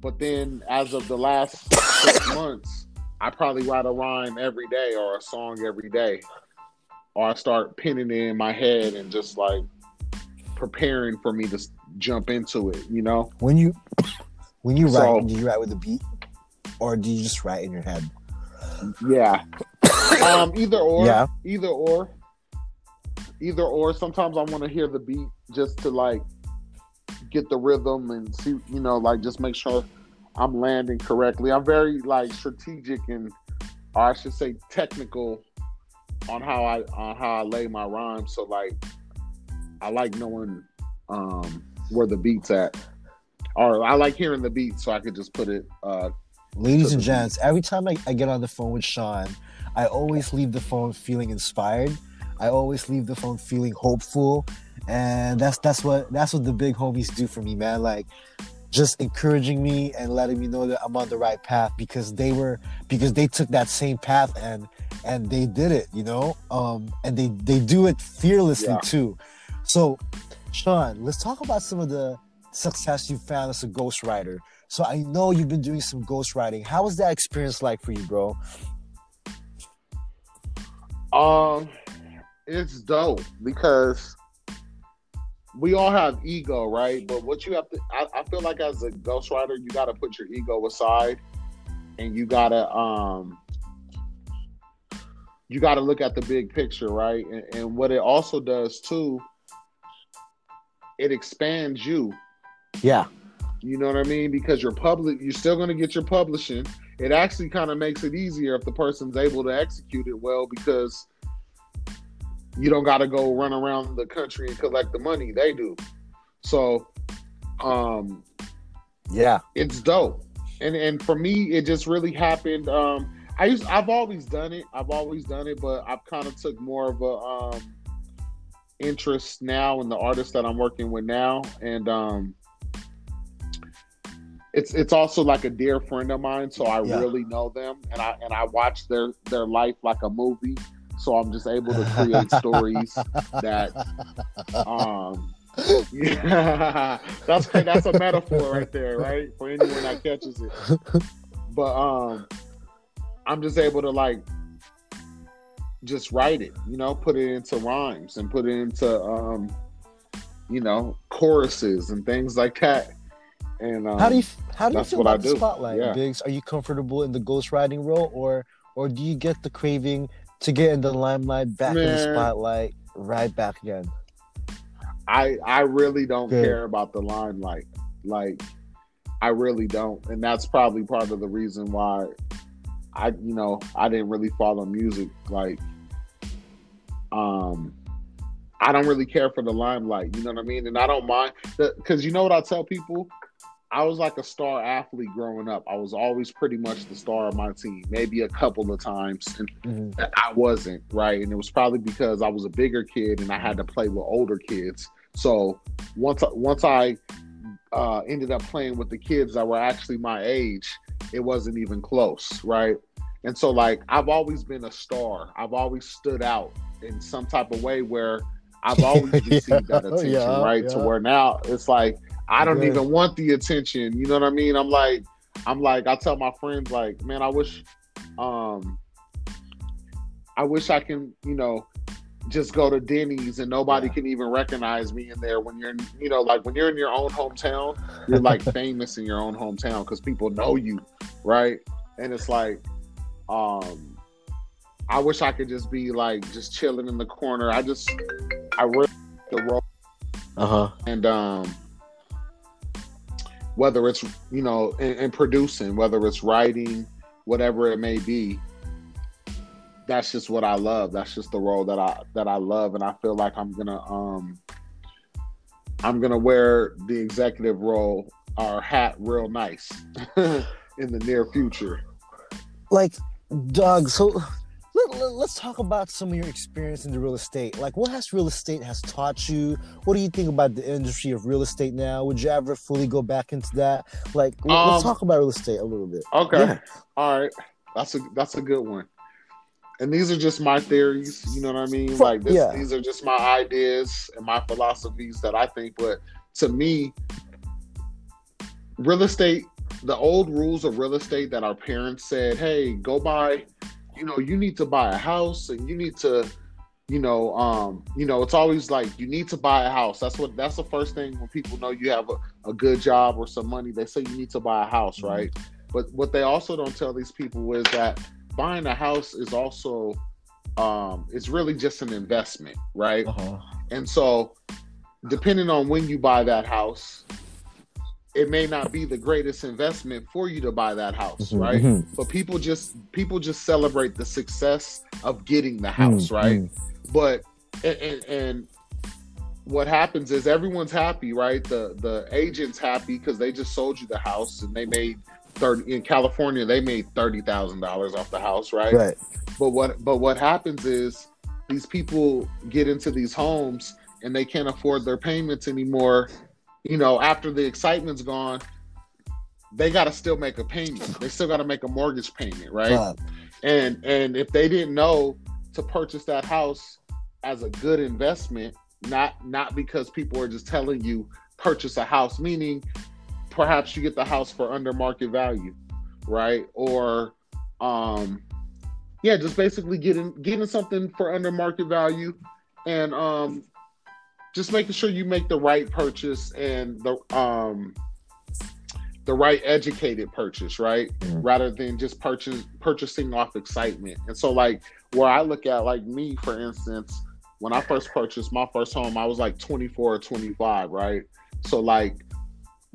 But then as of the last six <coughs> months, I probably write a rhyme every day or a song every day. Or I start pinning it in my head and just like preparing for me to jump into it, you know?
When you when you so, write, do you write with a beat, or do you just write in your head?
Yeah, <coughs> um, either or. Yeah, either or. Either or. Sometimes I want to hear the beat just to like get the rhythm and see, you know, like just make sure I'm landing correctly. I'm very like strategic and, or I should say, technical on how I on how I lay my rhymes. So like, I like knowing um, where the beat's at or I like hearing the beat, so I could just put it. Uh,
Ladies and gents, every time I, I get on the phone with Sean, I always leave the phone feeling inspired. I always leave the phone feeling hopeful, and that's that's what that's what the big homies do for me, man. Like just encouraging me and letting me know that I'm on the right path because they were because they took that same path and and they did it, you know. Um, and they they do it fearlessly yeah. too. So, Sean, let's talk about some of the success you found as a ghostwriter. So I know you've been doing some ghostwriting. How was that experience like for you, bro?
Um, it's dope because we all have ego, right? But what you have to, I, I feel like as a ghostwriter, you got to put your ego aside, and you gotta, um, you got to look at the big picture, right? And, and what it also does too, it expands you
yeah.
You know what I mean? Because you're public, you're still going to get your publishing. It actually kind of makes it easier if the person's able to execute it well because you don't got to go run around the country and collect the money. They do. So, um,
yeah,
it's dope. And and for me, it just really happened. Um, I used I've always done it. I've always done it, but I've kind of took more of a um interest now in the artists that I'm working with now, and um it's it's also like a dear friend of mine, so I yeah. really know them, and I and I watch their their life like a movie. So I'm just able to create stories <laughs> that, um, yeah, <laughs> that's that's a metaphor right there, right? For anyone that catches it. But um, I'm just able to like just write it, you know, put it into rhymes and put it into um, you know, choruses and things like that and um,
how do you how do you feel about the spotlight, yeah. Biggs? Are you comfortable in the ghostwriting role, or or do you get the craving to get in the limelight, back Man, in the spotlight, right back again?
I I really don't Good. care about the limelight. Like I really don't, and that's probably part of the reason why I you know I didn't really follow music. Like um I don't really care for the limelight. You know what I mean? And I don't mind because you know what I tell people I was like a star athlete growing up. I was always pretty much the star of my team. Maybe a couple of times and mm-hmm. I wasn't, right? And it was probably because I was a bigger kid and I had to play with older kids. So once once I uh, ended up playing with the kids that were actually my age, it wasn't even close, right? And so like I've always been a star. I've always stood out in some type of way where I've <laughs> always received <laughs> yeah, that attention, yeah, right? Yeah. To where now it's like I don't even want the attention. You know what I mean? I'm like, I'm like, I tell my friends, like, man, I wish, um, I wish I can, you know, just go to Denny's and nobody yeah. can even recognize me in there when you're, you know, like when you're in your own hometown, you're like <laughs> famous in your own hometown because people know you, right? And it's like, um, I wish I could just be like just chilling in the corner. I just, I really the role
Uh-huh.
And um whether it's you know in, in producing, whether it's writing, whatever it may be, that's just what I love. That's just the role that I that I love, and I feel like I'm gonna um I'm gonna wear the executive role or hat real nice <laughs> in the near future.
Like, Doug, so let, us talk about some of your experience in the real estate. Like, what has real estate has taught you? What do you think about the industry of real estate now? Would you ever fully go back into that? Like, um, let's talk about real estate a little bit.
Okay, yeah. all right, that's a that's a good one. And these are just my theories. You know what I mean? Like, this, yeah. these are just my ideas and my philosophies that I think. But to me, real estate the old rules of real estate that our parents said, hey, go buy, you know, you need to buy a house and you need to, you know, um, you know, it's always like you need to buy a house. That's what that's the first thing when people know you have a, a good job or some money, they say you need to buy a house, mm-hmm. right? But what they also don't tell these people is that buying a house is also um it's really just an investment, right? Uh-huh. And so depending on when you buy that house, it may not be the greatest investment for you to buy that house, mm-hmm, right? Mm-hmm. But people just people just celebrate the success of getting the house, mm-hmm. right? But and, and, what happens is everyone's happy, right? The the agent's happy because they just sold you the house and they made thirty in California they made thirty thousand dollars off the house, right?
Right.
But what but what happens is these people get into these homes and they can't afford their payments anymore you know, after the excitement's gone, they got to still make a payment. They still got to make a mortgage payment, right? And and if they didn't know to purchase that house as a good investment, not not because people are just telling you purchase a house, meaning perhaps you get the house for under market value, right? Or um yeah, just basically getting getting something for under market value and um just making sure you make the right purchase and the um the right educated purchase, right? Mm-hmm. Rather than just purchase purchasing off excitement. And so like where I look at like me, for instance, when I first purchased my first home, I was like 24 or 25, right? So like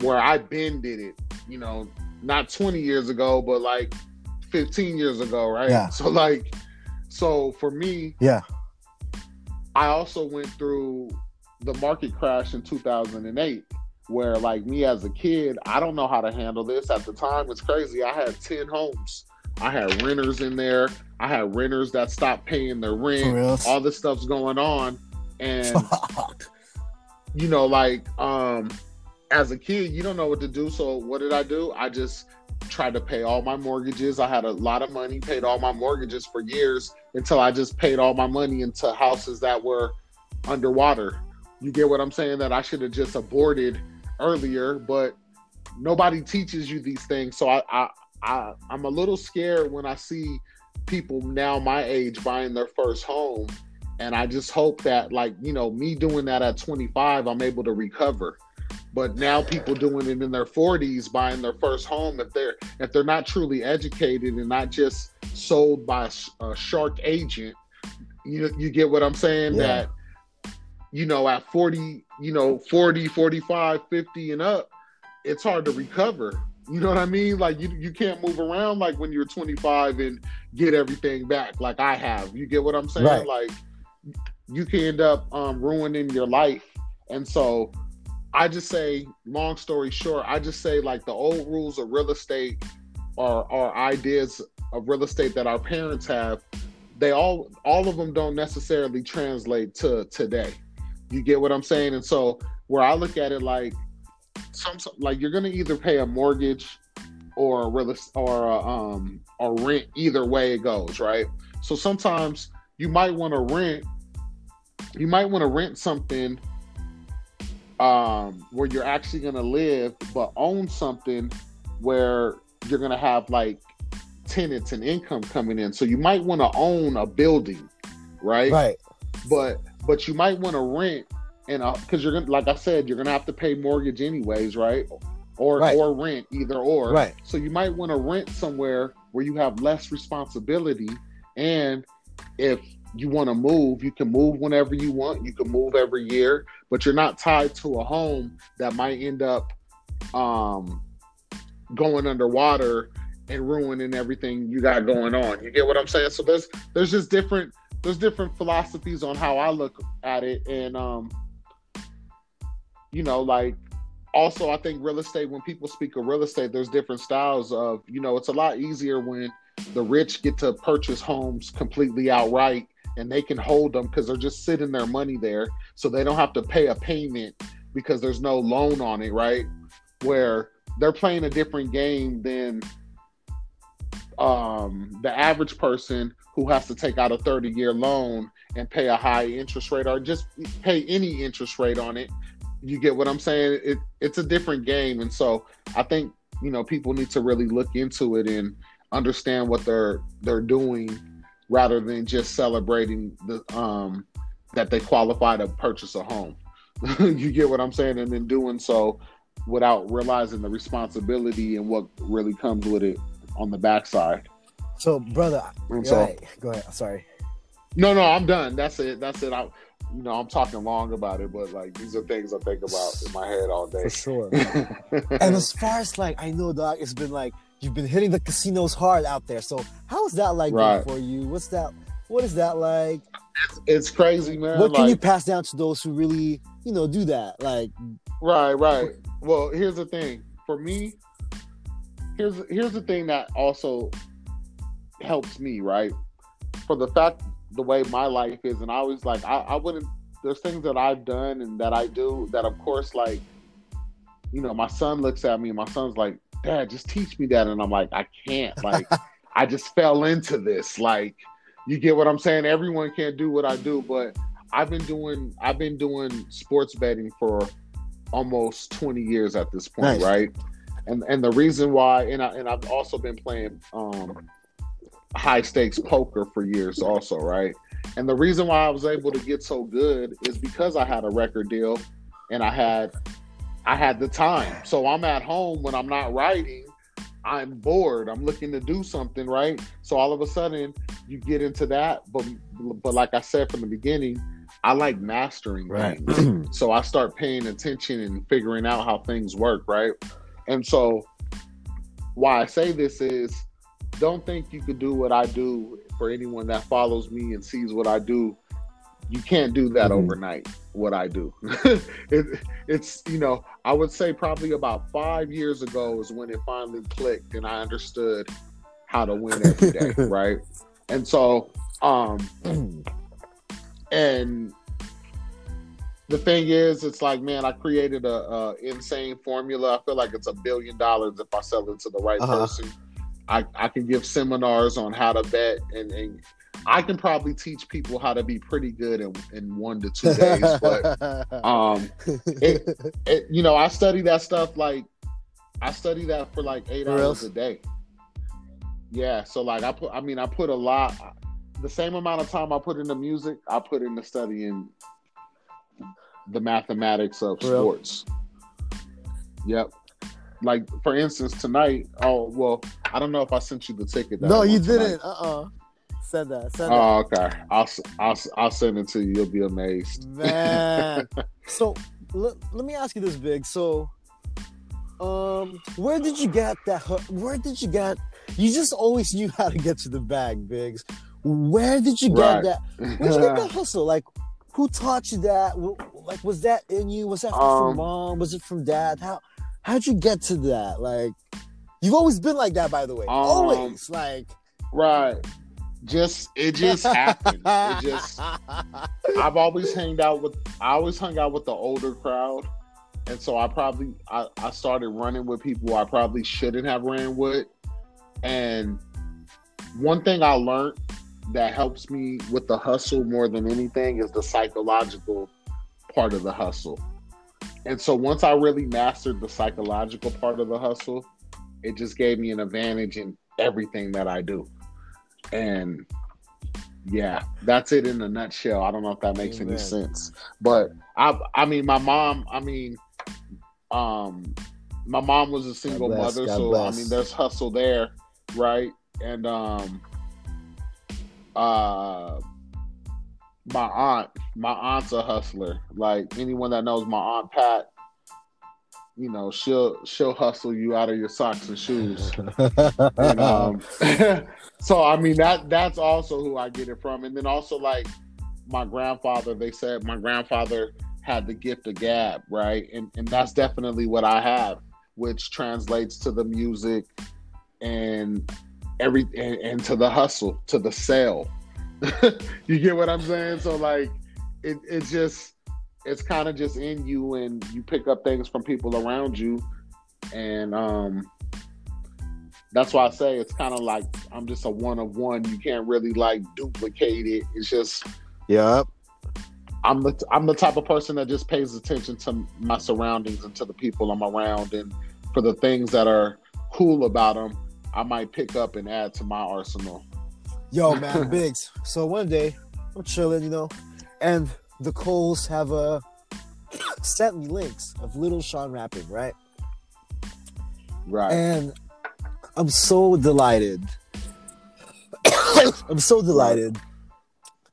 where I been did it, you know, not 20 years ago, but like 15 years ago, right?
Yeah. <laughs>
So like so for me,
yeah.
I also went through the market crash in 2008 where like me as a kid i don't know how to handle this. At the time it's crazy. I had 10 homes. I had renters in there. I had renters that stopped paying their rent. all this stuff's going on. <laughs> And you know like um as a kid you don't know what to do so what did i do i just tried to pay all my mortgages i had a lot of money paid all my mortgages for years until i just paid all my money into houses that were underwater you get what I'm saying? That I should have just aborted earlier, but nobody teaches you these things. So I, I, I I'm a little scared when I see people now my age buying their first home. And I just hope that like, you know, me doing that at 25, I'm able to recover. But now people doing it in their 40s buying their first home if they're if they're not truly educated and not just sold by a shark agent, you you get what I'm saying yeah. that you know, at 40, you know, 40, 45, 50 and up, it's hard to recover. You know what I mean? Like you, you can't move around like when you're 25 and get everything back like I have. You get what I'm saying? Right. Like you can end up um, ruining your life. And so I just say, long story short, I just say like the old rules of real estate are, are ideas of real estate that our parents have. They all all of them don't necessarily translate to today. You get what I'm saying? And so where I look at it like some like you're gonna either pay a mortgage or a real or a, um or rent either way it goes, right? So sometimes you might want to rent you might want to rent something um where you're actually gonna live but own something where you're gonna have like tenants and income coming in. So you might want to own a building, right?
Right.
But but you might want to rent and because you're gonna like I said, you're gonna have to pay mortgage anyways, right? Or right. or rent, either or.
Right.
So you might want to rent somewhere where you have less responsibility, and if you want to move, you can move whenever you want. You can move every year, but you're not tied to a home that might end up um, going underwater and ruining everything you got going on. You get what I'm saying? So there's there's just different there's different philosophies on how I look at it, and um, you know, like also I think real estate. When people speak of real estate, there's different styles of you know. It's a lot easier when the rich get to purchase homes completely outright and they can hold them because they're just sitting their money there. So they don't have to pay a payment because there's no loan on it right? Where they're playing a different game than um, the average person who has to take out a 30 year loan and pay a high interest rate or just pay any interest rate on it. You get what i'm saying? It, it's a different game. And so i think you know people need to really look into it and understand what they're they're doing rather than just celebrating the um that they qualify to purchase a home. <laughs> You get what i'm saying? And then doing so without realizing the responsibility and what really comes with it on the backside.
So brother so, right. go ahead. Sorry.
No no i'm done. That's it. That's it. I you know i'm talking long about it but like these are things i think about in my head all day.
for sure. <laughs> And as far as like i know doc it's been like you've been hitting the casinos hard out there. So how is that like right. for you? What's that? What is that like?
It's, it's crazy, man.
What can you pass down to those who really, you know, do that? Like,
right, right. Well, here's the thing. For me, here's here's the thing that also helps me, right? For the fact the way my life is, and I always like I, I wouldn't. There's things that I've done and that I do that, of course, like you know, my son looks at me and my son's like, Dad, just teach me that. And I'm like, I can't. Like, <laughs> I just fell into this. Like, you get what I'm saying? Everyone can't do what I do, but I've been doing I've been doing sports betting for almost 20 years at this point, nice. right? And and the reason why, and I and I've also been playing um, high stakes poker for years, also, right? And the reason why I was able to get so good is because I had a record deal and I had I had the time. So I'm at home when I'm not writing. I'm bored. I'm looking to do something, right? So all of a sudden you get into that. But but like I said from the beginning, I like mastering right. things. <clears throat> so I start paying attention and figuring out how things work, right? And so why I say this is don't think you could do what I do for anyone that follows me and sees what I do you can't do that mm-hmm. overnight what i do <laughs> it, it's you know i would say probably about five years ago is when it finally clicked and i understood how to win every day <laughs> right and so um <clears throat> and the thing is it's like man i created a, a, insane formula i feel like it's a billion dollars if i sell it to the right uh-huh. person I, I can give seminars on how to bet and, and I can probably teach people how to be pretty good in, in one to two days, but <laughs> um, it, it, you know, I study that stuff like I study that for like eight hours a day. Yeah, so like I put, I mean, I put a lot, the same amount of time I put into music, I put into studying the mathematics of sports. Yep. Like for instance, tonight. Oh well, I don't know if I sent you the ticket.
no, you didn't. Uh uh-uh. uh Send that. Send
oh, that. okay. I'll, I'll I'll send it to you. You'll be amazed.
Man. <laughs> so let, let me ask you this, Big. So, um, where did you get that? Where did you get? You just always knew how to get to the bag, Biggs. Where did you get right. that? Where did you get that <laughs> hustle? Like, who taught you that? Like, was that in you? Was that um, from mom? Was it from dad? How how'd you get to that? Like, you've always been like that, by the way. Um, always, like,
right just it just happened. it just <laughs> I've always hanged out with I always hung out with the older crowd. And so I probably I, I started running with people I probably shouldn't have ran with. And one thing I learned that helps me with the hustle more than anything is the psychological part of the hustle. And so once I really mastered the psychological part of the hustle, it just gave me an advantage in everything that I do. And yeah, that's it in a nutshell. I don't know if that makes Amen. any sense, but I, I mean, my mom, I mean, um, my mom was a single bless, mother, God so bless. I mean, there's hustle there, right? And um, uh, my aunt. My aunt's a hustler. Like anyone that knows my aunt Pat, you know, she'll she'll hustle you out of your socks and shoes. <laughs> and, um, <laughs> so I mean that that's also who I get it from. And then also like my grandfather, they said my grandfather had the gift of gab, right? And and that's definitely what I have, which translates to the music and every and, and to the hustle, to the sale. <laughs> you get what I'm saying? So like it it's just it's kind of just in you and you pick up things from people around you and um that's why I say it's kind of like I'm just a one of one. You can't really like duplicate it. It's just
Yep.
I'm the I'm the type of person that just pays attention to my surroundings and to the people I'm around, and for the things that are cool about them, I might pick up and add to my arsenal.
Yo, man, <laughs> Biggs. So one day, I'm chilling, you know, and the Coles have uh, sent me links of Little Sean rapping, right?
Right.
And I'm so delighted. <coughs> I'm so delighted.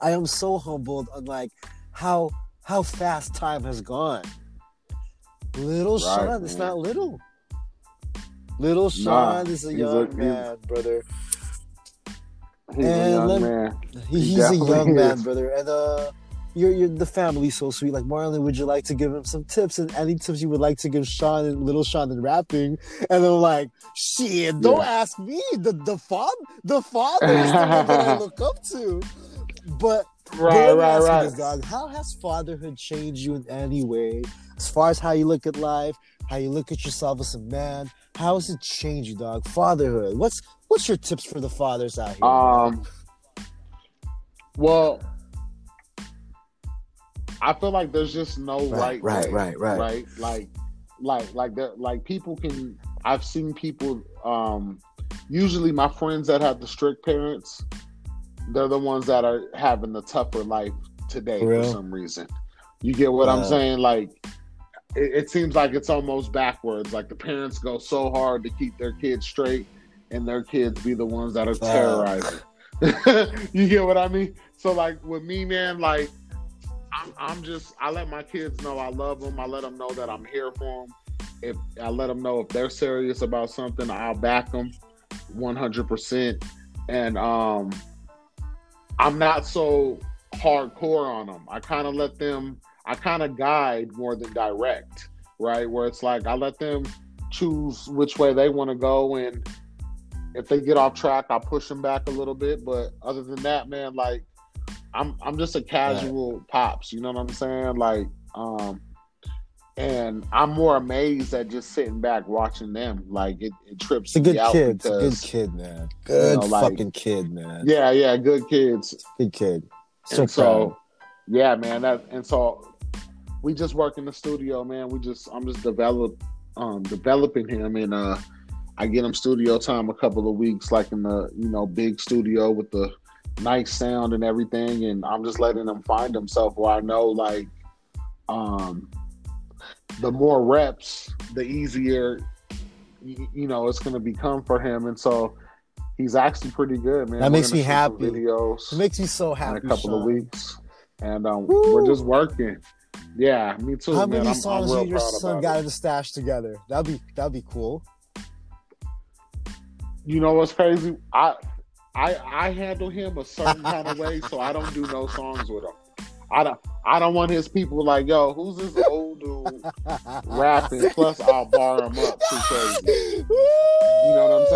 I am so humbled on like how how fast time has gone. Little
Right,
Sean, it's not little. Little
Nah,
Sean is a young
a- he's-
man, brother.
He's a young
me-
man.
He,
He
he's a young man, brother. And uh you're, you're the family's so sweet. Like Marlon, would you like to give him some tips and any tips you would like to give Sean and little Sean in rapping? And I'm like, shit, don't
Yeah.
ask me. The the father the father is the one that I <laughs> look up to. But
Right, right, right.
this, dog. How has fatherhood changed you in any way? As far as how you look at life, how you look at yourself as a man, how has it changed you, dog? Fatherhood. What's what's your tips for the fathers out here?
Um. Well, I feel like there's just no right,
Right, right,
way,
right, right.
right. Like, like, like that. Like people can. I've seen people. Um, usually, my friends that have the strict parents, they're the ones that are having the tougher life today
For
for, some reason. You get what I'm saying? Like, it, it seems like it's almost backwards. Like the parents go so hard to keep their kids straight, and their kids be the ones that are terrorizing. <laughs> you get what I mean? So like with me, man, like I'm, just I let my kids know I love them. I let them know that I'm here for them. If I let them know if they're serious about something, I'll back them 100. percent And um, I'm not so hardcore on them. I kind of let them. I kind of guide more than direct, right? Where it's like I let them choose which way they want to go, and if they get off track, I push them back a little bit. But other than that, man, like I'm I'm just a casual pops. You know what I'm saying? Like, um, and I'm more amazed at just sitting back watching them. Like it, it trips
It's a good kid. It's a good kid, man. Good
know, like-
fucking kid, man.
yeah, yeah, good kids.
Good kid. So,
and so yeah man that and so we just work in the studio man we just i'm just develop um developing him and uh i get him studio time a couple of weeks like in the you know big studio with the nice sound and everything and i'm just letting him find himself where i know like um the more reps the easier you know it's going to become for him and so he's actually pretty good man
That
We're
makes me happy.
videos
It makes me so happy.
in a couple of weeks, and um, we're just working. Yeah, me too,
How
man.
many
I'm,
songs
I'm
you your son got
it.
in the stash together? That'd be that'd be cool.
You know what's crazy? I I I handle him a certain kind of way, so I don't do no songs with him. I don't I don't want his people like, yo, who's this old dude rapping? Plus, I'll bar him up too crazy. You know what I'm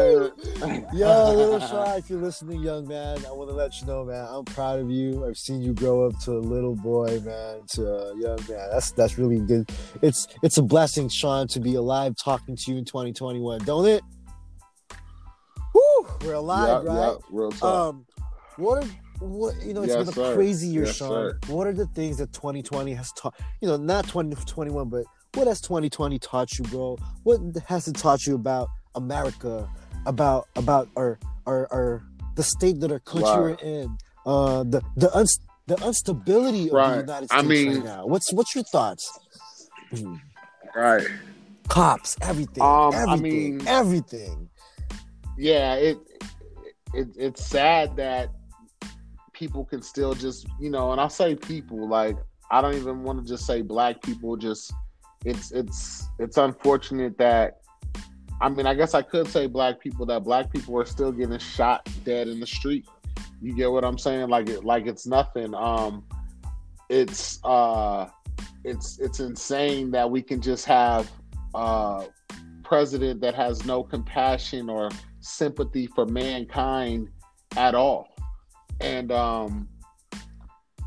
saying? <laughs>
Yo, little Sean, if you're listening, young man, I want to let you know, man, I'm proud of you. I've seen you grow up to a little boy, man, to a young man. That's that's really good. It's it's a blessing, Sean, to be alive talking to you in 2021, don't it? Woo, we're alive,
yeah,
right?
yeah, real talk.
Um, what are what you know? It's
Yes,
been a
sir.
crazy year,
Yes,
Sean.
sir.
What are the things that 2020 has taught? You know, not 2021, but what has 2020 taught you, bro? What has it taught you about America? About about our our, our the state that our country
Right.
we're in? Uh, the the uns the instability of the
Right.
United
I
States
mean-
right now. What's what's your thoughts?
right.
Cops, everything,
Um, I
everything,
mean-
everything.
Yeah, it, it it's sad that people can still just you know, and I say people like I don't even want to just say black people. Just it's it's it's unfortunate that I mean I guess I could say black people that black people are still getting shot dead in the street. You get what I'm saying? Like it like it's nothing. Um, it's uh, it's it's insane that we can just have a president that has no compassion or sympathy for mankind at all. And um,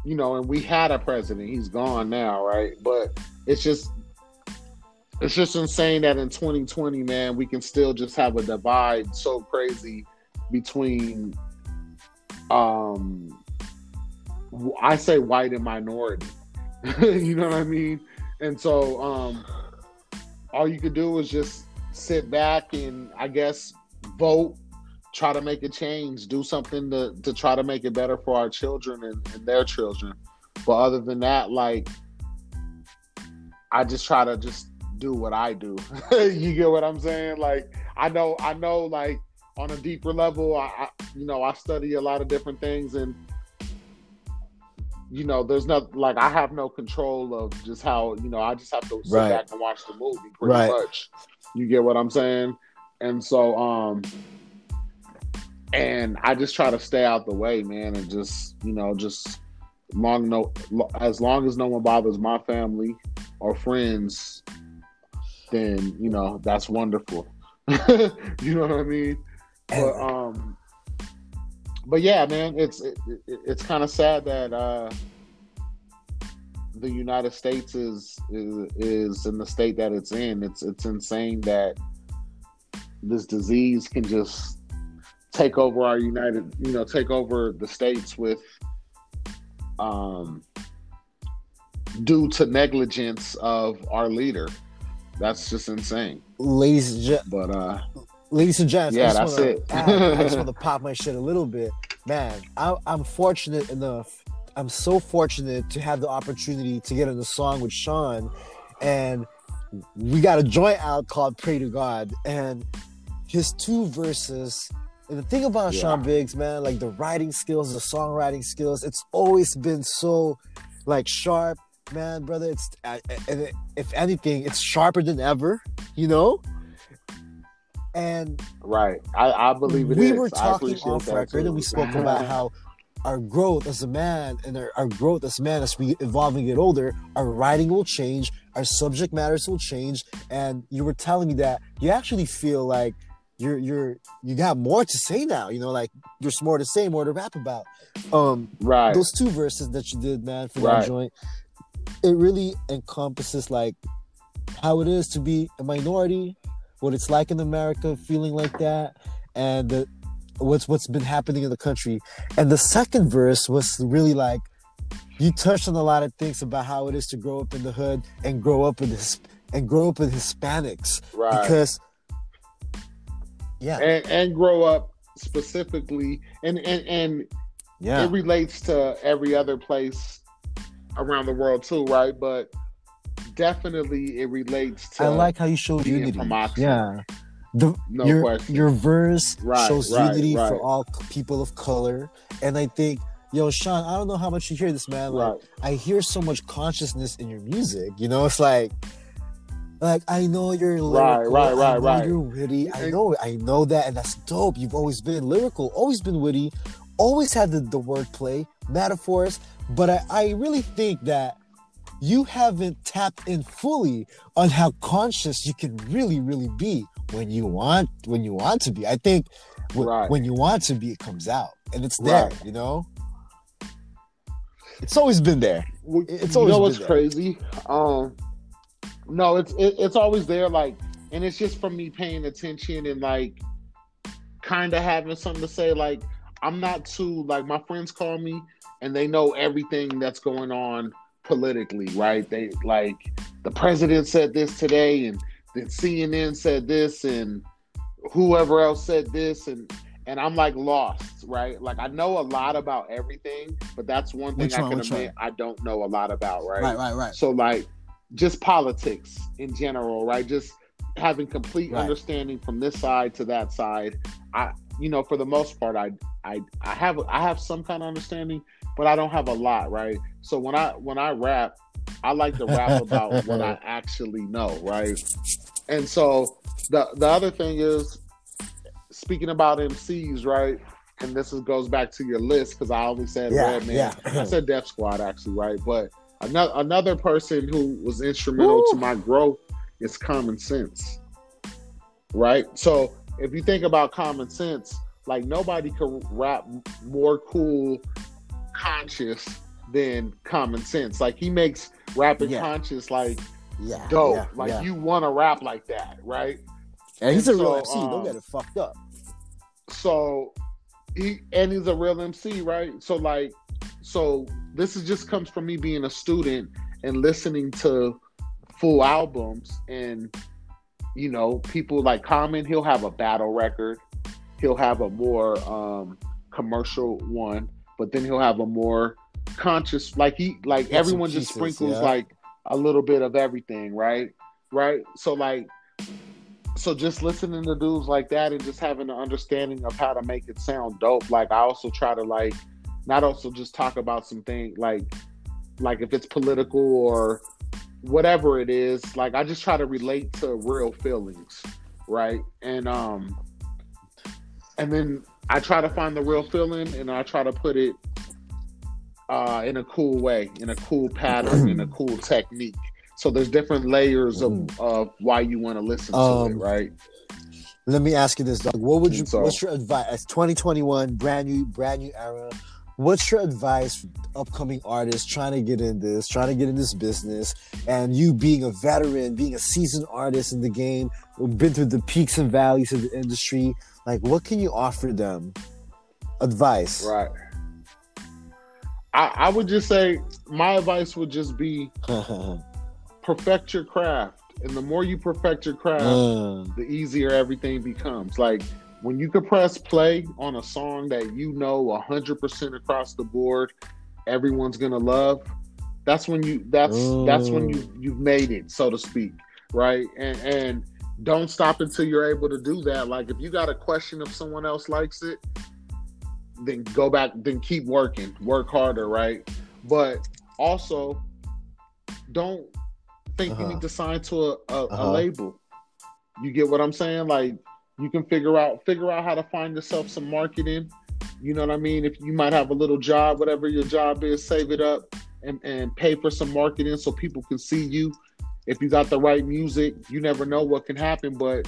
you know, and we had a president. He's gone now, right? But it's just it's just insane that in 2020, man, we can still just have a divide so crazy between um I say white and minority. <laughs> you know what I mean? And so um all you could do is just sit back and I guess vote, try to make a change, do something to, to try to make it better for our children and, and their children. But other than that, like I just try to just do what I do. <laughs> you get what I'm saying? Like I know I know like on a deeper level, I, I you know I study a lot of different things and you know, there's not like I have no control of just how you know I just have to sit
Right.
back and watch the movie pretty
Right.
much. You get what I'm saying? And so, um, and I just try to stay out the way, man, and just you know, just long no as long as no one bothers my family or friends, then you know that's wonderful. <laughs> you know what I mean? But um, but yeah, man, it's it, it, it's kind of sad that uh, the United States is, is is in the state that it's in. It's it's insane that this disease can just take over our United, you know, take over the states with um due to negligence of our leader. That's just insane.
ladies and gen-
But uh
ladies and gents,
Yeah,
I just
that's
wanna
it.
add- I just want to <laughs> pop my shit a little bit, man. I, I'm fortunate enough. I'm so fortunate to have the opportunity to get in the song with Sean, and we got a joint out called "Pray to God," and his two verses. And the thing about
Yeah.
Sean Biggs, man, like the writing skills, the songwriting skills, it's always been so like sharp, man, brother. It's uh, and if anything, it's sharper than ever, you know. And
right. I, I believe it
we
is.
were talking off record
too.
and we spoke about <laughs> how our growth as a man and our, our growth as man as we evolve and get older our writing will change our subject matters will change and you were telling me that you actually feel like you're you're you got more to say now you know like there's more to say more to rap about um
right.
those two verses that you did man for
Right.
that joint it really encompasses like how it is to be a minority what it's like in america feeling like that and the, what's what's been happening in the country and the second verse was really like you touched on a lot of things about how it is to grow up in the hood and grow up with his and grow up with hispanics
right.
because yeah.
And and grow up specifically and and and
yeah.
it relates to every other place around the world too, right? But definitely it relates to
i like how you showed unity. yeah. The,
no
your,
question.
your verse
Right,
shows
right,
unity for all people of color. And i think yo sean i don't know how much you hear this man. Like
right.
i hear so much consciousness in your music you know? It's like like i know you're lyrical
right,
I
right,
know
right.
you're witty i know i know that and that's dope you've always been lyrical always been witty always had the, the wordplay metaphors but I, I really think that you haven't tapped in fully on how conscious you can really really be when you want when you want to be i think w-
Right.
when you want to be it comes out and it's there
Right.
you know it's always been there
Well,
It's
you
always
know
been
what's
there.
crazy? Um, no, it's it, it's always there. Like, and it's just from me paying attention and like, kind of having something to say. Like, I'm not too like my friends call me and they know everything that's going on politically, right? They like the president said this today, and then CNN said this, and whoever else said this, and and I'm like lost, right? Like I know a lot about everything, but that's one thing
Which
I
one,
can admit I don't know a lot about, right?
right right
So like just politics in general, right? Just having complete
Right.
understanding from this side to that side. I you know, for the most part, I I I have I have some kind of understanding, but I don't have a lot, right? So when I when I rap, I like to rap about what I <laughs> actually know, right? And so the the other thing is speaking about MCs, right? And this is, goes back to your list because I always said
Yeah,
Redman.
yeah.
I said Def Squad actually, right? But another another person who was instrumental to my growth is Common Sense, right? So if you think about Common Sense, like nobody could rap more cool, conscious than Common Sense. Like he makes rapping
Yeah.
conscious like
Yeah.
dope.
yeah,
like
yeah.
you want to rap like that, right?
And he's a real
so,
MC. Don't
um,
get it fucked up.
so he and he's a real MC, right? So like, so this is just comes from me being a student and listening to full albums and you know people like Common. He'll have a battle record. He'll have a more um, commercial one, but then he'll have a more conscious. Like he like
and
everyone just
pieces,
sprinkles
yeah.
like a little bit of everything, right? Right. So like so just listening to dudes like that and just having an understanding of how to make it sound dope like i also try to like not also just talk about something like like if it's political or whatever it is like i just try to relate to real feelings right and um and then i try to find the real feeling and i try to put it uh in a cool way in a cool pattern in a <clears throat> cool technique so there's different layers of, of why you want to listen to it
Um,
right
Let me ask you this, Doug. What would you?
So-
what's your advice? 2021, brand new, brand new era. What's your advice for upcoming artists trying to get in this, trying to get in this business, and you being a veteran, being a seasoned artist in the game, been through the peaks and valleys of the industry? Like, what can you offer them? Advice.
Right. I, I would just say my advice would just be <laughs> perfect your craft. And the more you perfect your craft,
Uh,
the easier everything becomes. Like when you can press play on a song that you know 100% across the board, everyone's to love. That's when you that's that's when you you've made it, so to speak, right? And and don't stop until you're able to do that. Like if you got a question if someone else likes it, then go back, then keep working, work harder, right? But also, don't think you
Uh-huh.
need to sign to a, a, a
Uh-huh.
label. You get what I'm saying? Like you can figure out figure out how to find yourself some marketing. You know what I mean? If you might have a little job, whatever your job is, save it up and, and pay for some marketing so people can see you. If you got the right music, you never know what can happen, but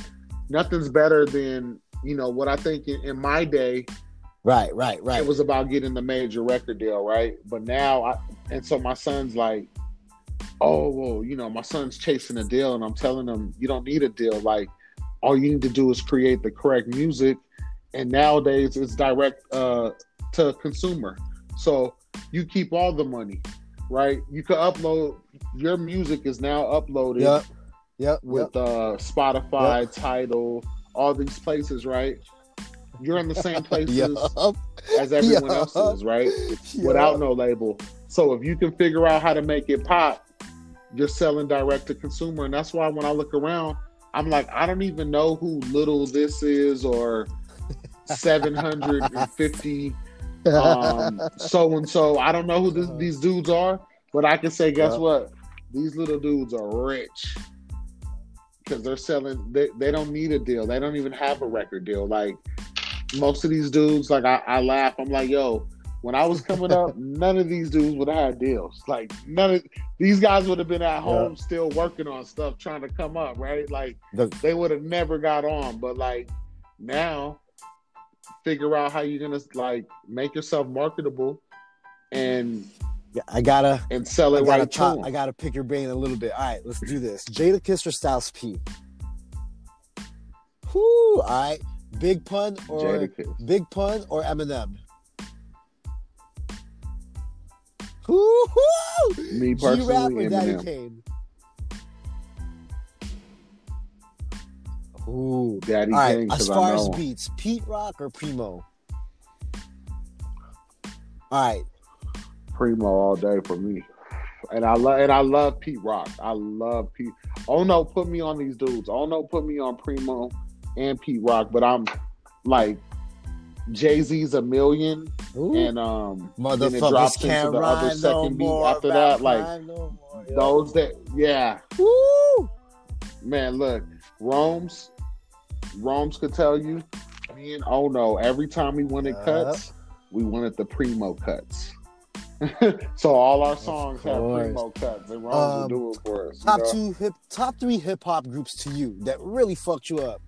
nothing's better than, you know, what I think in, in my day,
right, right, right.
it was about getting the major record deal, right? But now, I, and so my son's like, oh, well, you know, my son's chasing a deal, and I'm telling him, you don't need a deal. Like, all you need to do is create the correct music, and nowadays it's direct uh, to consumer. So you keep all the money, right? You can upload your music is now uploaded
Yep, yep,
with uh, Spotify, Tidal, all these places, right? You're in the same <laughs> places
yep,
as everyone else is, right?
yep.
Without no label. So if you can figure out how to make it pop, you're selling direct to consumer. And that's why when I look around, I'm like, I don't even know who little this is or 750 um so and so. I don't know who this, these dudes are, but I can say, guess
Yeah.
what? These little dudes are rich. Because they're selling they, they don't need a deal. They don't even have a record deal. Like most of these dudes, like I, I laugh. I'm like, yo, when I was coming up, none of these dudes would have had deals. Like none of these guys would have been at home still working on stuff, trying to come up, right? Like
The-
they would have never got on. But like now, figure out how you're gonna like make yourself marketable and
Yeah, I gotta,
and sell it I
gotta,
right them.
I gotta pick your brain a little bit. All right, let's do this. Jadakiss or Styles P? Whoo! All right, Big Pun or. Big Pun or Eminem?
Me
G-Rap
personally,
or Daddy. Kane? Ooh.
Daddy
All right,
Kane,
as far as beats, Pete Rock or Primo? All right,
Primo all day for me. And I love and I love Pete Rock. I love Pete. Oh no, put me on these dudes. Oh no, put me on Primo and Pete Rock. But I'm like Jay Z's a million,
Ooh.
and um, then it
Motherfuckers
drops into the other
no
second beat after that. Like
no
those that, yeah,
Woo!
man. Look, Rome's Rome's could tell you. Me and oh no, every time we wanted
Yup.
cuts, we wanted the primo cuts. <laughs> so all our songs have primo cuts, and Rome's
Um,
will do it for us.
Top
know?
two hip, top three hip hop groups to you that really fucked you up.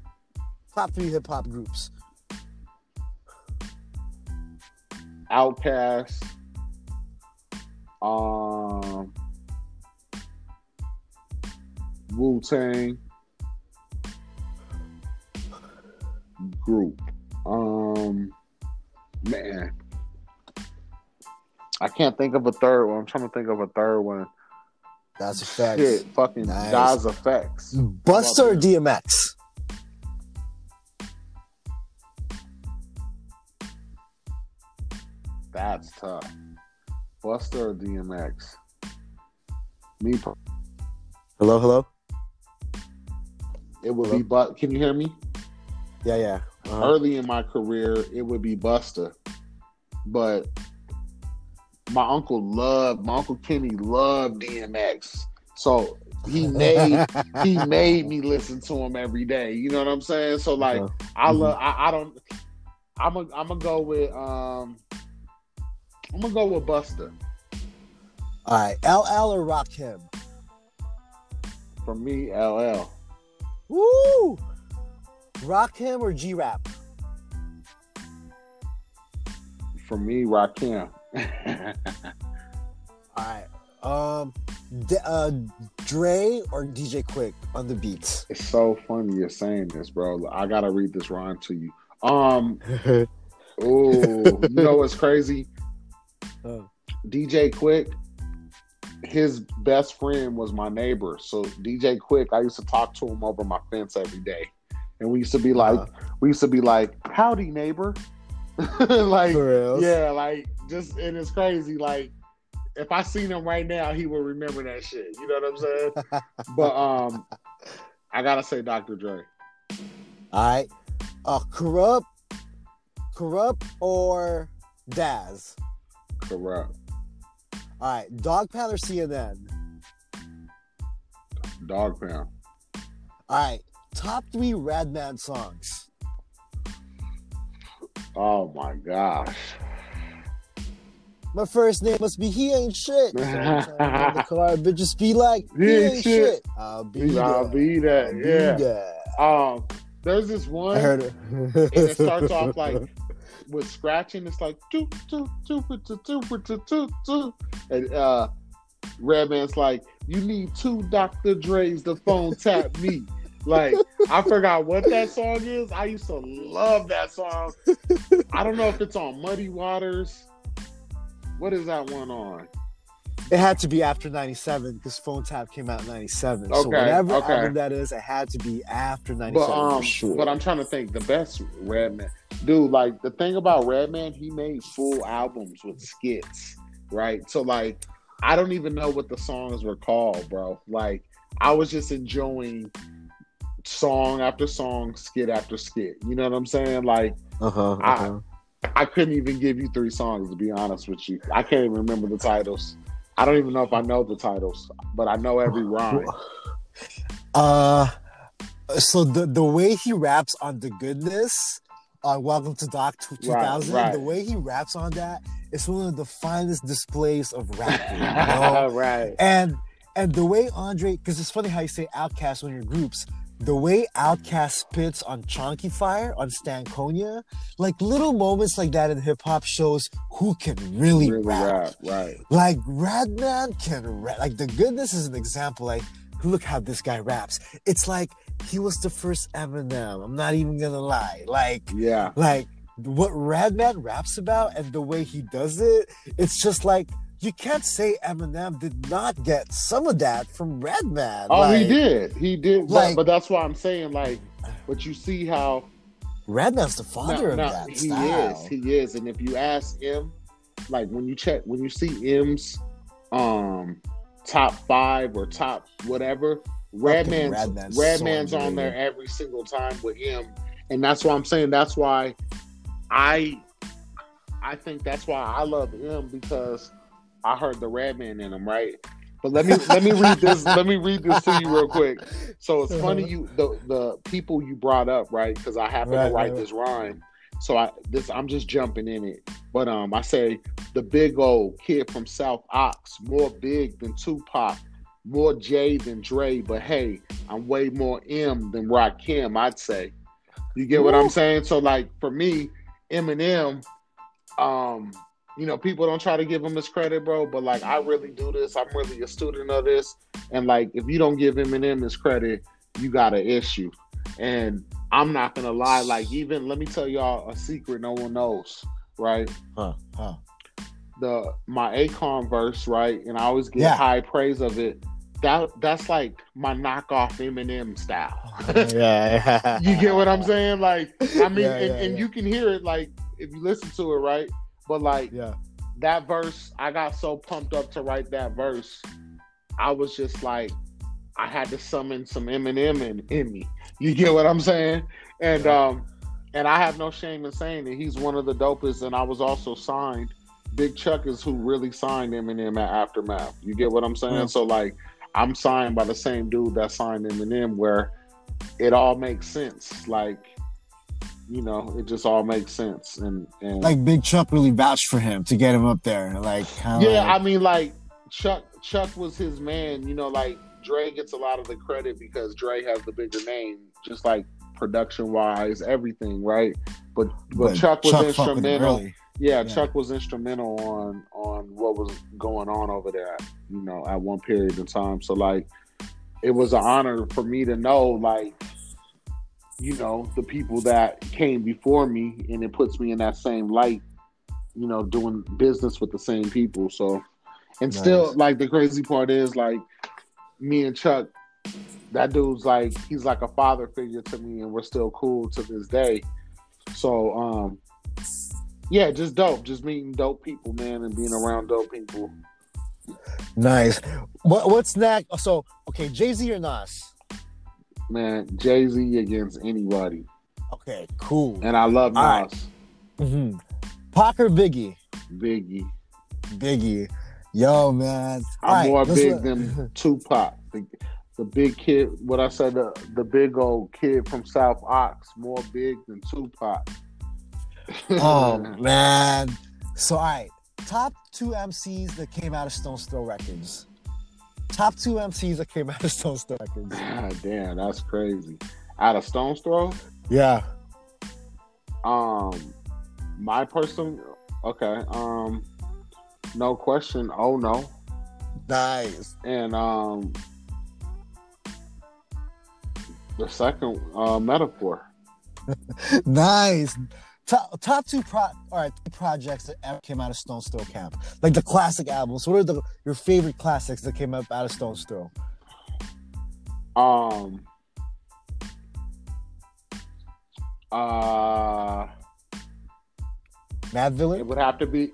Top three hip hop groups.
OutKast, um, Wu Tang group. Um, man, I can't think of a third one. I'm trying to think of a third one.
That's a fact.
Shit, fucking
Nice.
Das
EFX. Busta DMX?
That's tough. Busta or DMX? Me,
Hello, hello.
it would
Hello?
be. But can you hear me?
Yeah, yeah. Uh-huh.
early in my career, it would be Busta. But my uncle loved my uncle Kenny loved DMX. So he <laughs> made he made me listen to him every day. You know what I'm saying? So like
Uh-huh.
I
Mhm.
love I, I don't I'm a, I'm gonna go with um I'm gonna go with Busta.
All right, LL or Rakim?
For me, LL.
Woo! Rakim or G Rap?
For me, Rakim. <laughs>
All right. Um, D- uh, Dre or DJ Quik on the beats?
it's so funny you're saying this, bro. I gotta read this rhyme to you. Um, <laughs> oh, you know what's crazy?
Uh.
DJ Quik, his best friend was my neighbor. So DJ Quik, I used to talk to him over my fence every day, and we used to be like,
Uh-huh.
we used to be like, "Howdy, neighbor," <laughs> like, yeah, like just and it's crazy. Like, if I seen him right now, he would remember that shit. You know what I'm saying? <laughs> but um, I gotta say, Dr. Dre.
All right. Uh, Kurupt, Kurupt or Daz?
Kurupt.
All right. Dogg Pound or CNN?
Dogg Pound.
All right. Top three Redman songs.
Oh my gosh.
My first name must be He Ain't Shit. <laughs> So I'm trying to get in the car, bitches be like, He,
He
ain't,
ain't
shit.
shit.
I'll be
I'll
there.
be that.
I'll be
Yeah. Um, there's this
I
one
heard it.
and it starts off like <laughs> with scratching. It's like toot toot toot toot toot toot toot toot toot. and uh, Redman's like, "You need two Dr. Dre's to phone tap <laughs> me." Like I forgot what that song is. I used to love that song. I don't know if it's on Muddy Waters. What is that one on?
It had to be after 97 because Phone Tap came out in 97. so whatever
okay.
album that is, it had to be after 97
But um,
sure.
but I'm trying to think the best Redman, dude. Like the thing about Redman, he made full albums with skits, right? So like, I don't even know what the songs were called, bro. Like, I was just enjoying song after song, skit after skit. You know what I'm saying? Like,
uh-huh,
I- I couldn't even give you three songs to be honest with you. I can't even remember the titles. I don't even know if I know the titles, but I know every <laughs> rhyme.
Uh, so the the way he raps on the goodness on Welcome to Doc 2000,
right.
the way he raps on that is one of the finest displays of rapping. you <laughs> know?
right.
and and the way Andre, because it's funny how you say OutKast when you're groups. The way OutKast spits on Chonkyfire on Stankonia, like little moments like that in hip hop shows who can really,
Really
rap.
rap, right.
Like Redman can rap. Like the goodness is an example. Like look how this guy raps. It's like he was the first Eminem. I'm not even gonna lie. Like
Yeah.
like what Redman raps about and the way he does it. It's just like you can't say Eminem did not get some of that from Redman.
Oh,
like,
he did. He did. But-
like-
but, that's why I'm saying, like, but you see how
Redman's the father
no,
of
no,
that
he
style.
is. He is. And if you ask him, like, when you check, when you see M's um top five or top whatever, Redman's
Redman's
Redman's on there every single time with him, and that's why I'm saying that's why I I think that's why I love him because I heard the Redman in him, right? But let me <laughs> let me read this. let me read this to you real quick. So it's funny you the the people you brought up, right? Because I happen right, to write right, this rhyme. So I this I'm just jumping in it. But um I say the big old kid from South Ox, more big than Tupac, more J than Dre, but hey, I'm way more M than Rakim, I'd say. You get Ooh. what I'm saying? So like for me, Eminem, um, you know, people don't try to give him his credit, bro. But like, I really do this. I'm really a student of this. And like, if you don't give Eminem his credit, you got an issue. And I'm not gonna lie. Like, even let me tell y'all a secret no one knows, right?
Huh? Huh?
The my Akon verse, right? And I always get yeah. high praise of it. That that's like my knockoff Eminem style. <laughs>
yeah,
you get what I'm saying? Like, I mean, yeah, and, and you can hear it like if you listen to it, right? But like
yeah.
that verse, I got so pumped up to write that verse. I was just like, I had to summon some Eminem in, in me. You get what I'm saying? And yeah. um, and I have no shame in saying that he's one of the dopest. And I was also signed. Big Chuck is who really signed Eminem at Aftermath. You get what I'm saying? Mm. So like, I'm signed by the same dude that signed Eminem, where it all makes sense. Like you know, it just all makes sense. And, and
like Big Chuck really vouched for him to get him up there. Like,
yeah, like... I mean, like Chuck, Chuck was his man. You know, like Dre gets a lot of the credit because Dre has the bigger name, just like production wise, everything, right? But but, but Chuck was Chuck instrumental. Yeah, yeah, Chuck was instrumental on on what was going on over there. You know, at one period in time. So like, it was an honor for me to know like you know, the people that came before me, and it puts me in that same light, you know, doing business with the same people. So, and nice. still, like, the crazy part is, like, me and Chuck, that dude's like, he's like a father figure to me, and we're still cool to this day. So, um, yeah, just dope. Just meeting dope people, man, and being around dope people.
Nice. What, what's next? So, okay, Jay Z or Nas?
man, Jay Z against anybody.
Okay, cool.
And I love Nas. Right.
Mm-hmm. Pac or Biggie?
Biggie.
Biggie. Yo, man.
I'm right, more big look. than <laughs> Tupac. The, the, big kid, what I said, the, the big old kid from South Ox, more big than Tupac.
Oh, <laughs> man. So, all right. Top two MCs that came out of Stones Throw Records top two MCs that came out of Stones Throw records.
God damn, that's crazy. Out of Stones Throw?
Yeah.
Um, my person. Okay. Um, no question. Oh no.
Nice.
And um, the second uh, Metaphor. <laughs>
nice top, top two pro all right projects that ever came out of Stones Throw camp, like the classic albums. What are the your favorite classics that came up out of Stones Throw?
Um. Uh.
Madvillain.
It would have to be.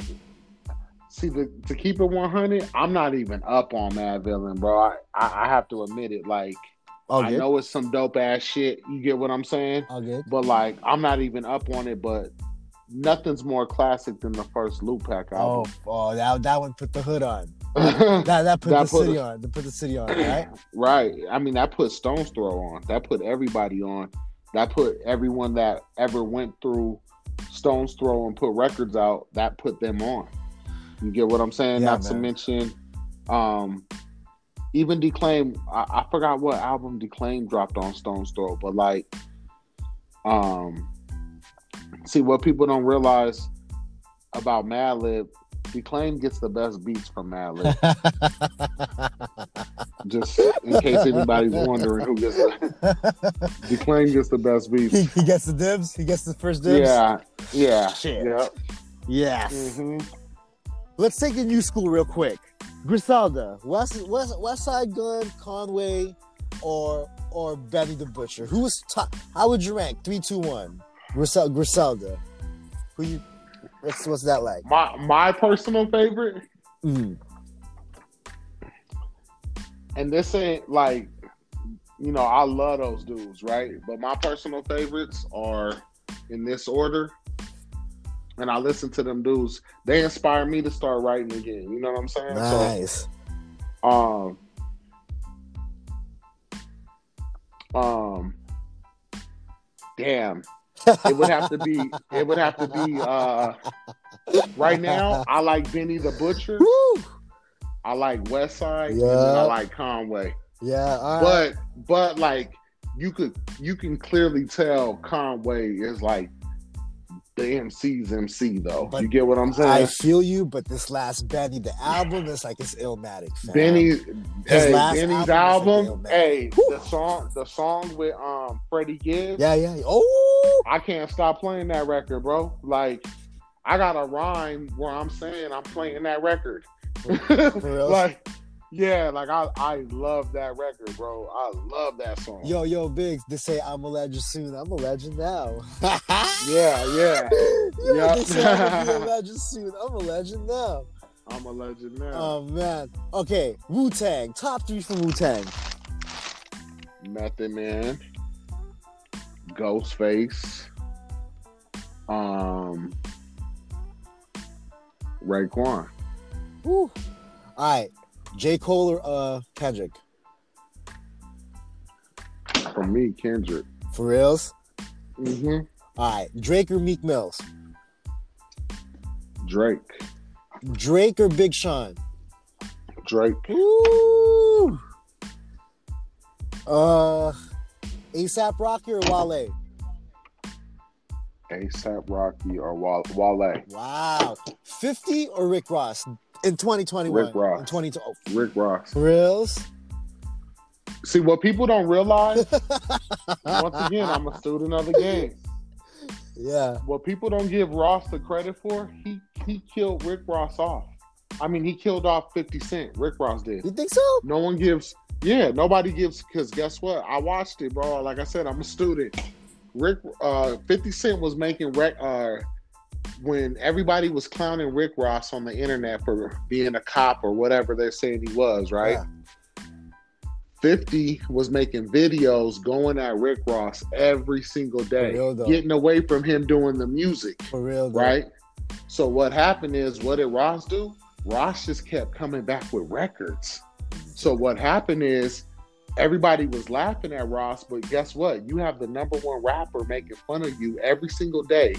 See, the, to keep it one hundred, I'm not even up on Madvillain, bro. I, I I have to admit it. Like All I know it's some dope ass shit. You get what I'm saying?
All good.
But like, I'm not even up on it. But nothing's more classic than the first Lootpack album.
Oh, oh that, that one put the hood on. <laughs> that that put that the put city a, on. That put the city on, right? <clears throat>
right. I mean, that put Stones Throw on. That put everybody on. That put everyone that ever went through Stones Throw and put records out. That put them on. You get what I'm saying? Yeah, Not man. to mention, um, even Declaime. I, I forgot what album Declaime dropped on Stones Throw, but like, um, see what people don't realize about Madlib. Declaime gets the best beats from Madlib. <laughs> Just in case anybody's wondering who gets the <laughs> Declaime gets the best beats.
He, he, gets the dibs. He gets the first dibs.
Yeah, yeah,
Shit. Yep. Yes. Mm-hmm. Let's take a new school real quick. Griselda, West West Westside Gunn, Conway, or or Benny the Butcher. Who was top? How would you rank? Three, two, one. Grisel- Griselda. Who you? What's what's that like?
My my personal favorite.
Mm.
And this ain't like, you know, I love those dudes, right? But my personal favorites are in this order: and I listen to them dudes, they inspire me to start writing again. You know what I'm saying?
Nice.
So, um, um, damn, it would have to be. It would have to be. Uh, right now, I like Benny the Butcher.
Woo!
I like Westside.
Yeah.
I like Conway.
Yeah. Right.
But but like you could you can clearly tell Conway is like the MC's MC though.
But
you get what I'm saying?
I feel you, but this last Benny, the album is like it's illmatic. Fam.
Benny,
His
hey,
last
Benny's
album
album,
like,
hey, the song, the song with um Freddie Gibbs.
Yeah, yeah. Oh,
I can't stop playing that record, bro. Like, I got a rhyme where I'm saying I'm playing that record.
real? <laughs>
like, yeah, like I, I love that record, bro. I love that song.
yo, yo, Biggs. They say I'm a legend soon. I'm a legend now. <laughs>
Yeah, yeah. <laughs> Yep.
They say I'm a <laughs> legend soon. I'm a legend now.
I'm a legend now.
Oh man. Okay, Wu Tang. Top three from Wu Tang.
Method Man, Ghostface, um, Raekwon.
Woo. All right, J Cole or uh Kendrick.
For me, Kendrick.
For reals.
hmm
All right, Drake or Meek Mills.
Drake.
Drake or Big Sean.
Drake.
Woo. Uh, ASAP Rocky or Wale.
ASAP Rocky or Wale. Wale.
Wow. 50 or Rick Ross in 2021?
Rick Ross.
In 2020. Oh,
Rick Ross.
for reals?
See, what people don't realize, <laughs> once again, I'm a student of the game.
Yeah.
What people don't give Ross the credit for, he he killed Rick Ross off. I mean, he killed off 50 Cent. Rick Ross did.
You think so?
No one gives. Yeah, nobody gives because guess what? I watched it, bro. Like I said, I'm a student. Rick, uh, 50 Cent was making rec. Uh, when everybody was clowning Rick Ross on the internet for being a cop or whatever they're saying he was, right?
Yeah.
50 was making videos going at Rick Ross every single day, getting away from him doing the music,
For real, though.
right? So what happened is, what did Ross do? Ross just kept coming back with records. So what happened is everybody was laughing at Ross, but guess what? You have the number one rapper making fun of you every single day,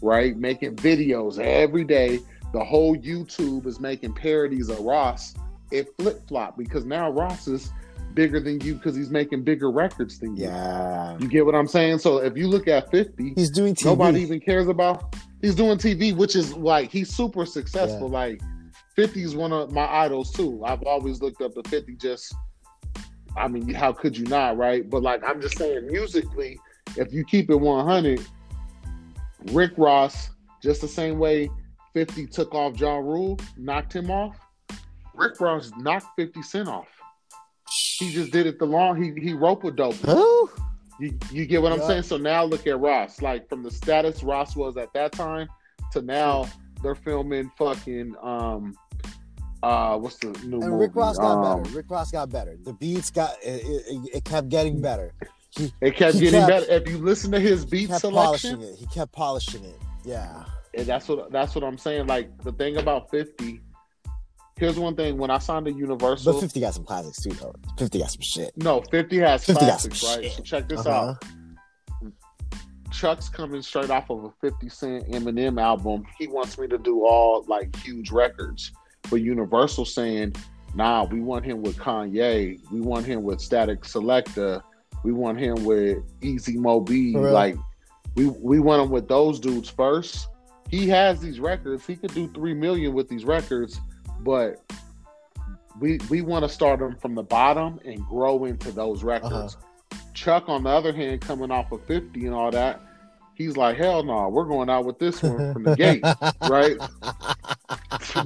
right? Making videos every day. The whole YouTube is making parodies of Ross. It flip flop because now Ross is bigger than you because he's making bigger records than you.
Yeah.
You get what I'm saying? So if you look at 50,
He's doing TV.
nobody even cares about. He's doing TV, which is like he's super successful. Like 50 is one of my idols too. I've always looked up to 50. Just, I mean, how could you not, right? But like I'm just saying, musically, if you keep it 100, Rick Ross, just the same way 50 took off Ja Rule, knocked him off. Rick Ross knocked 50 Cent off. He just did it the long. He he rope a dope.
Who?
You, you get what I'm saying? So now look at Ross. Like from the status Ross was at that time to now, they're filming fucking um uh what's the new
And
movie?
Rick Ross got
Um,
better. Rick Ross got better. The beats got it, it, it kept getting better. He
It kept getting
kept-
better. If you listen to his beat selection.
He kept polishing it. Yeah.
and that's what that's what I'm saying. Like the thing about 50. Here's one thing: when I signed to Universal,
But 50 got some classics too, though. 50 got some shit.
no, 50 has
50 got
classics,
some
right?
shit.
So check this
Uh-huh.
out. Chuck's coming straight off of a 50 Cent Eminem album. He wants me to do all like huge records. But Universal saying, nah, we want him with Kanye. We want him with Static Selektah. We want him with Easy Mo
Bee. Real?
Like we we want him with those dudes first. He has these records. He could do three million with these records, but we we want to start him from the bottom and grow into those uh-huh. records. Chuck, on the other hand, coming off of 50 and all that, he's like, hell no, we're going out with this one from the gate, <laughs> right?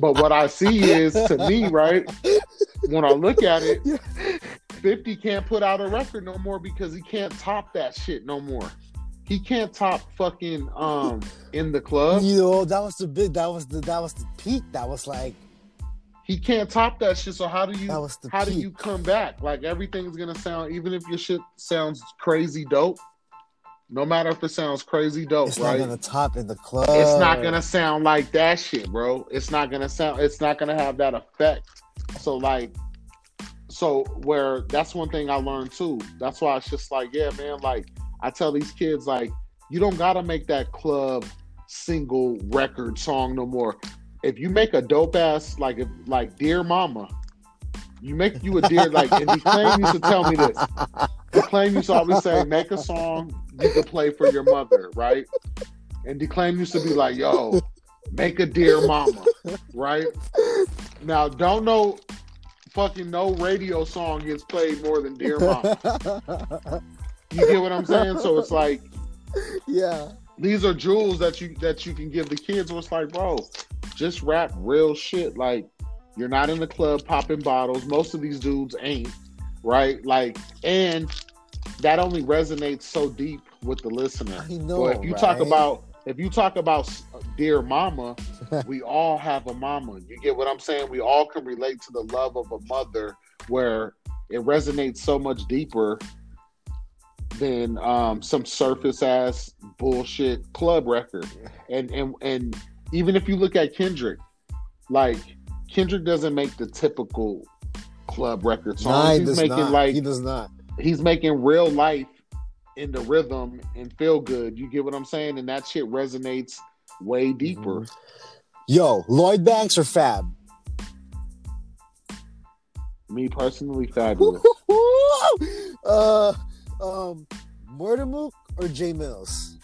But what I see is, to me, right, when I look at it, 50 can't put out a record no more because he can't top that shit no more. He can't top fucking um in the club.
You know, that was the big that was the that was the peak. That was like
He can't top that shit. So how do you
that was the
how
peak.
do you come back? Like everything's gonna sound, even if your shit sounds crazy dope, no matter if it sounds crazy dope,
It's
right?
not gonna top in the club.
it's not gonna sound like that shit, bro. It's not gonna sound. It's not gonna have that effect. So like, so where that's one thing I learned too. That's why it's just like, yeah, man. Like I tell these kids, like, you don't gotta make that club single record song no more. If you make a dope ass like if, like Dear Mama, you make you a dear like. And Declaime used to tell me this. Declaime used to always say, make a song you can play for your mother, right? And Declaime used to be like, yo, make a dear mama, right? Now, don't know, fucking no radio song gets played more than dear mama. <laughs> You get what I'm saying? So it's like
yeah.
these are jewels that you that you can give the kids. Where it's like, bro, just rap real shit. Like you're not in the club popping bottles. Most of these dudes ain't, right? Like, and that only resonates so deep with the listener.
I know.
But if you talk about if you talk about dear mama, we all have a mama. You get what I'm saying? We all can relate to the love of a mother, where it resonates so much deeper than um, some surface ass bullshit club record. And and and even if you look at Kendrick, like Kendrick doesn't make the typical club record songs.
Nah, he
he's making
not.
like
he does not.
he's making real life in the rhythm and feel good. You get what I'm saying? And that shit resonates way deeper.
Mhm. Yo, Lloyd Banks or Fab?
Me personally, Fabolous. <laughs>
uh, um, Murda Mook or Jae Millz?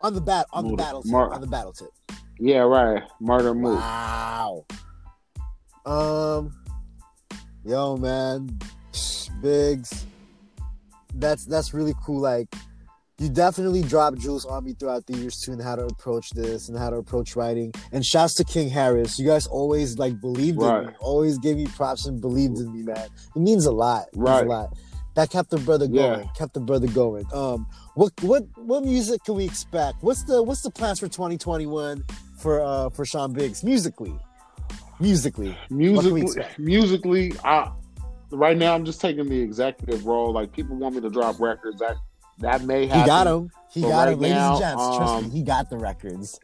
On the bat, on the battle tip.
Mur-
on the battle tip.
yeah, right. Murda Mook.
Wow. Um, yo, man, Biggs. That's that's really cool. Like, you definitely dropped jewels on me throughout the years too, and how to approach this and how to approach writing. And shouts to King Harris. You guys always like believed in me, always gave me props and believed in me, man. It means a lot. It means
Right.
a lot. That kept the brother going.
Yeah.
Kept the brother going. Um, what what what music can we expect? What's the what's the plans for 2021 for uh for Sean Biggs musically? Musically, What can we
Musically, musically, I right now I'm just taking the executive role. Like people want me to drop records. That that may
have
he
got him. He
But
got
right
him, ladies
now,
and gents. trust me,
um,
he got the records.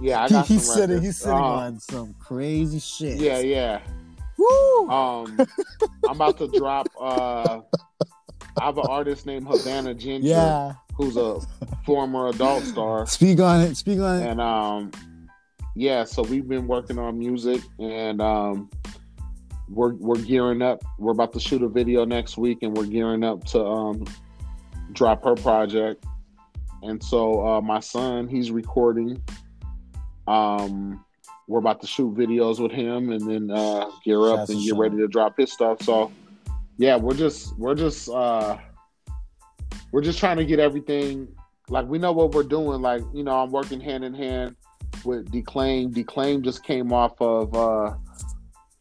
Yeah, I <laughs>
He, he's
some
sitting. He's sitting
Um,
on some crazy shit.
Yeah, yeah.
Woo!
Um, I'm about to drop. uh I have an artist named Havana Ginger,
yeah.
who's a former adult star.
Speak on it. Speak on it.
and um yeah so we've been working on music and um we're we're gearing up we're about to shoot a video next week and we're gearing up to um drop her project. And so uh my son he's recording. Um we're about to shoot videos with him and then uh gear up
Shouts
and get ready to drop his stuff. So yeah we're just we're just uh we're just trying to get everything like we know what we're doing. Like you know i'm working hand in hand with Declaime Declaime just came off of uh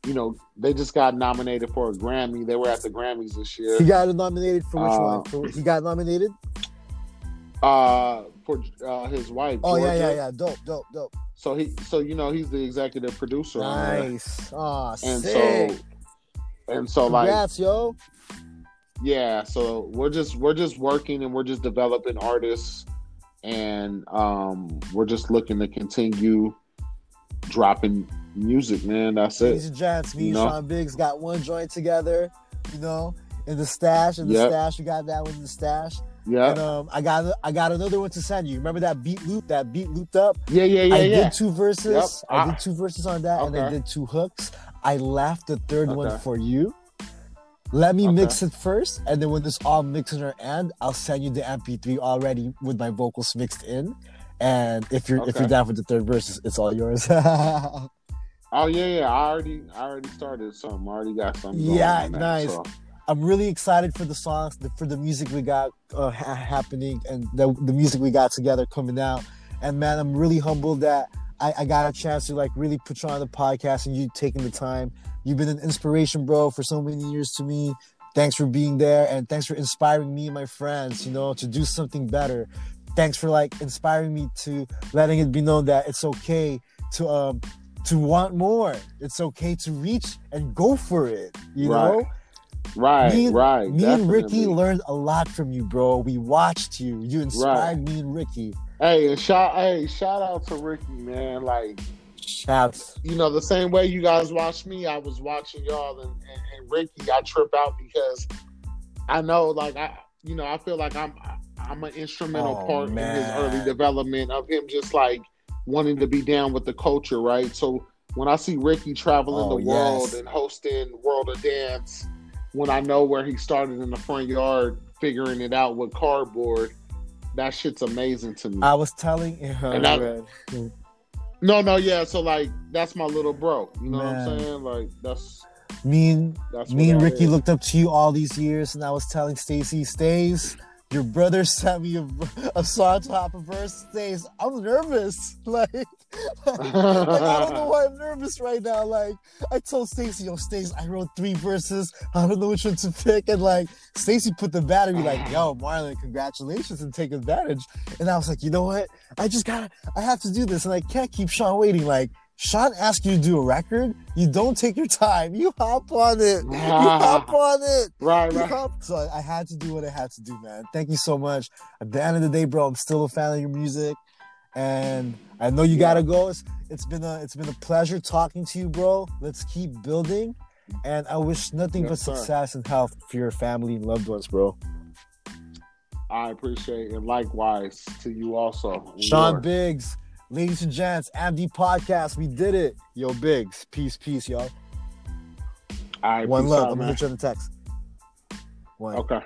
you know they just got nominated for a grammy they were at the grammys this year
He got nominated for which
Uh,
one? For, he got nominated. <laughs>
uh for uh his wife
Oh yeah,
Georgia.
yeah, yeah. Dope, dope, dope.
so he so you know he's the executive producer.
Nice. Oh,
and
sick.
so and so like
Congrats, yo.
yeah so we're just we're just working and we're just developing artists and um we're just looking to continue dropping music man that's it
and gents, me
You know?
Sean Biggs got one joint together. You know, in the stash, in the
Yep.
stash. We got that one in the stash.
yeah
And um, I got I got another one to send you. Remember that beat loop? That beat looped up.
yeah yeah yeah
I
yeah
did two verses.
Yep.
I
Ah.
did two verses on that, and I did two hooks. I left the third one for you. Let me
Okay.
mix it first, and then when this all mixes our end, I'll send you the MP3 already with my vocals mixed in. And if you're if you're down for the third verse, it's all yours. <laughs>
oh yeah yeah i already i already started something i already got something going
Yeah,
on that,
nice.
so.
I'm really excited for the songs, the, for the music we got uh, ha- happening, and the, the music we got together coming out. And man, I'm really humbled that I, I got a chance to like really put you on the podcast and you taking the time. You've been an inspiration, bro, for so many years to me. Thanks for being there, and thanks for inspiring me and my friends, you know, to do something better. Thanks for like inspiring me to letting it be known that it's okay to um to want more. It's okay to reach and go for it. You
Right.
know
Right,
me,
right.
Me and Ricky learned a lot from you, bro. We watched you. You inspired me and Ricky.
Hey, and shout hey, shout out to Ricky, man. Like,
Shouts.
you know, the same way you guys watch me, I was watching y'all and, and, and Ricky, I trip out because I know like I you know, I feel like I'm I'm an instrumental
Oh,
part in his early development of him just like wanting to be down with the culture, right? So when I see Ricky traveling
Oh,
the world
yes.
and hosting World of Dance, when I know where he started in the front yard figuring it out with cardboard, that shit's amazing to me.
I was telling her.
And I-
man, mm.
no, no, yeah. So like that's my little bro. You know what I'm saying? Like that's
me and
that's
me and Ricky
is.
looked up to you all these years, and I was telling Stacy, Stays, your brother sent me a, a song to hop a verse. Stays, I'm nervous. <laughs> Like, like, I don't know why I'm nervous right now. Like, I told Stacy, yo, Stacy, I wrote three verses. I don't know which one to pick. And like, Stacy put the battery, like, yo, Marlon, congratulations and take advantage. And I was like, you know what? I just gotta, I have to do this, and I can't keep Sean waiting. Like. Sean asked you to do a record. You don't take your time. You hop on it. <laughs> You hop on it.
right,
You
right.
hop- So I had to do what I had to do, man. Thank you so much. At the end of the day, bro, I'm still a fan of your music, and I know you gotta go. It's, it's been a it's been a pleasure talking to you, bro. Let's keep building, and I wish nothing but
Yes, sir.
success and health for your family and loved ones, bro.
I appreciate it. Likewise to you also.
Sean. Biggs, ladies and gents, MD podcast, we did it. Yo, Biggs, peace, peace, y'all.
All right,
One love.
out,
I'm gonna hit you on the text. One.
Okay.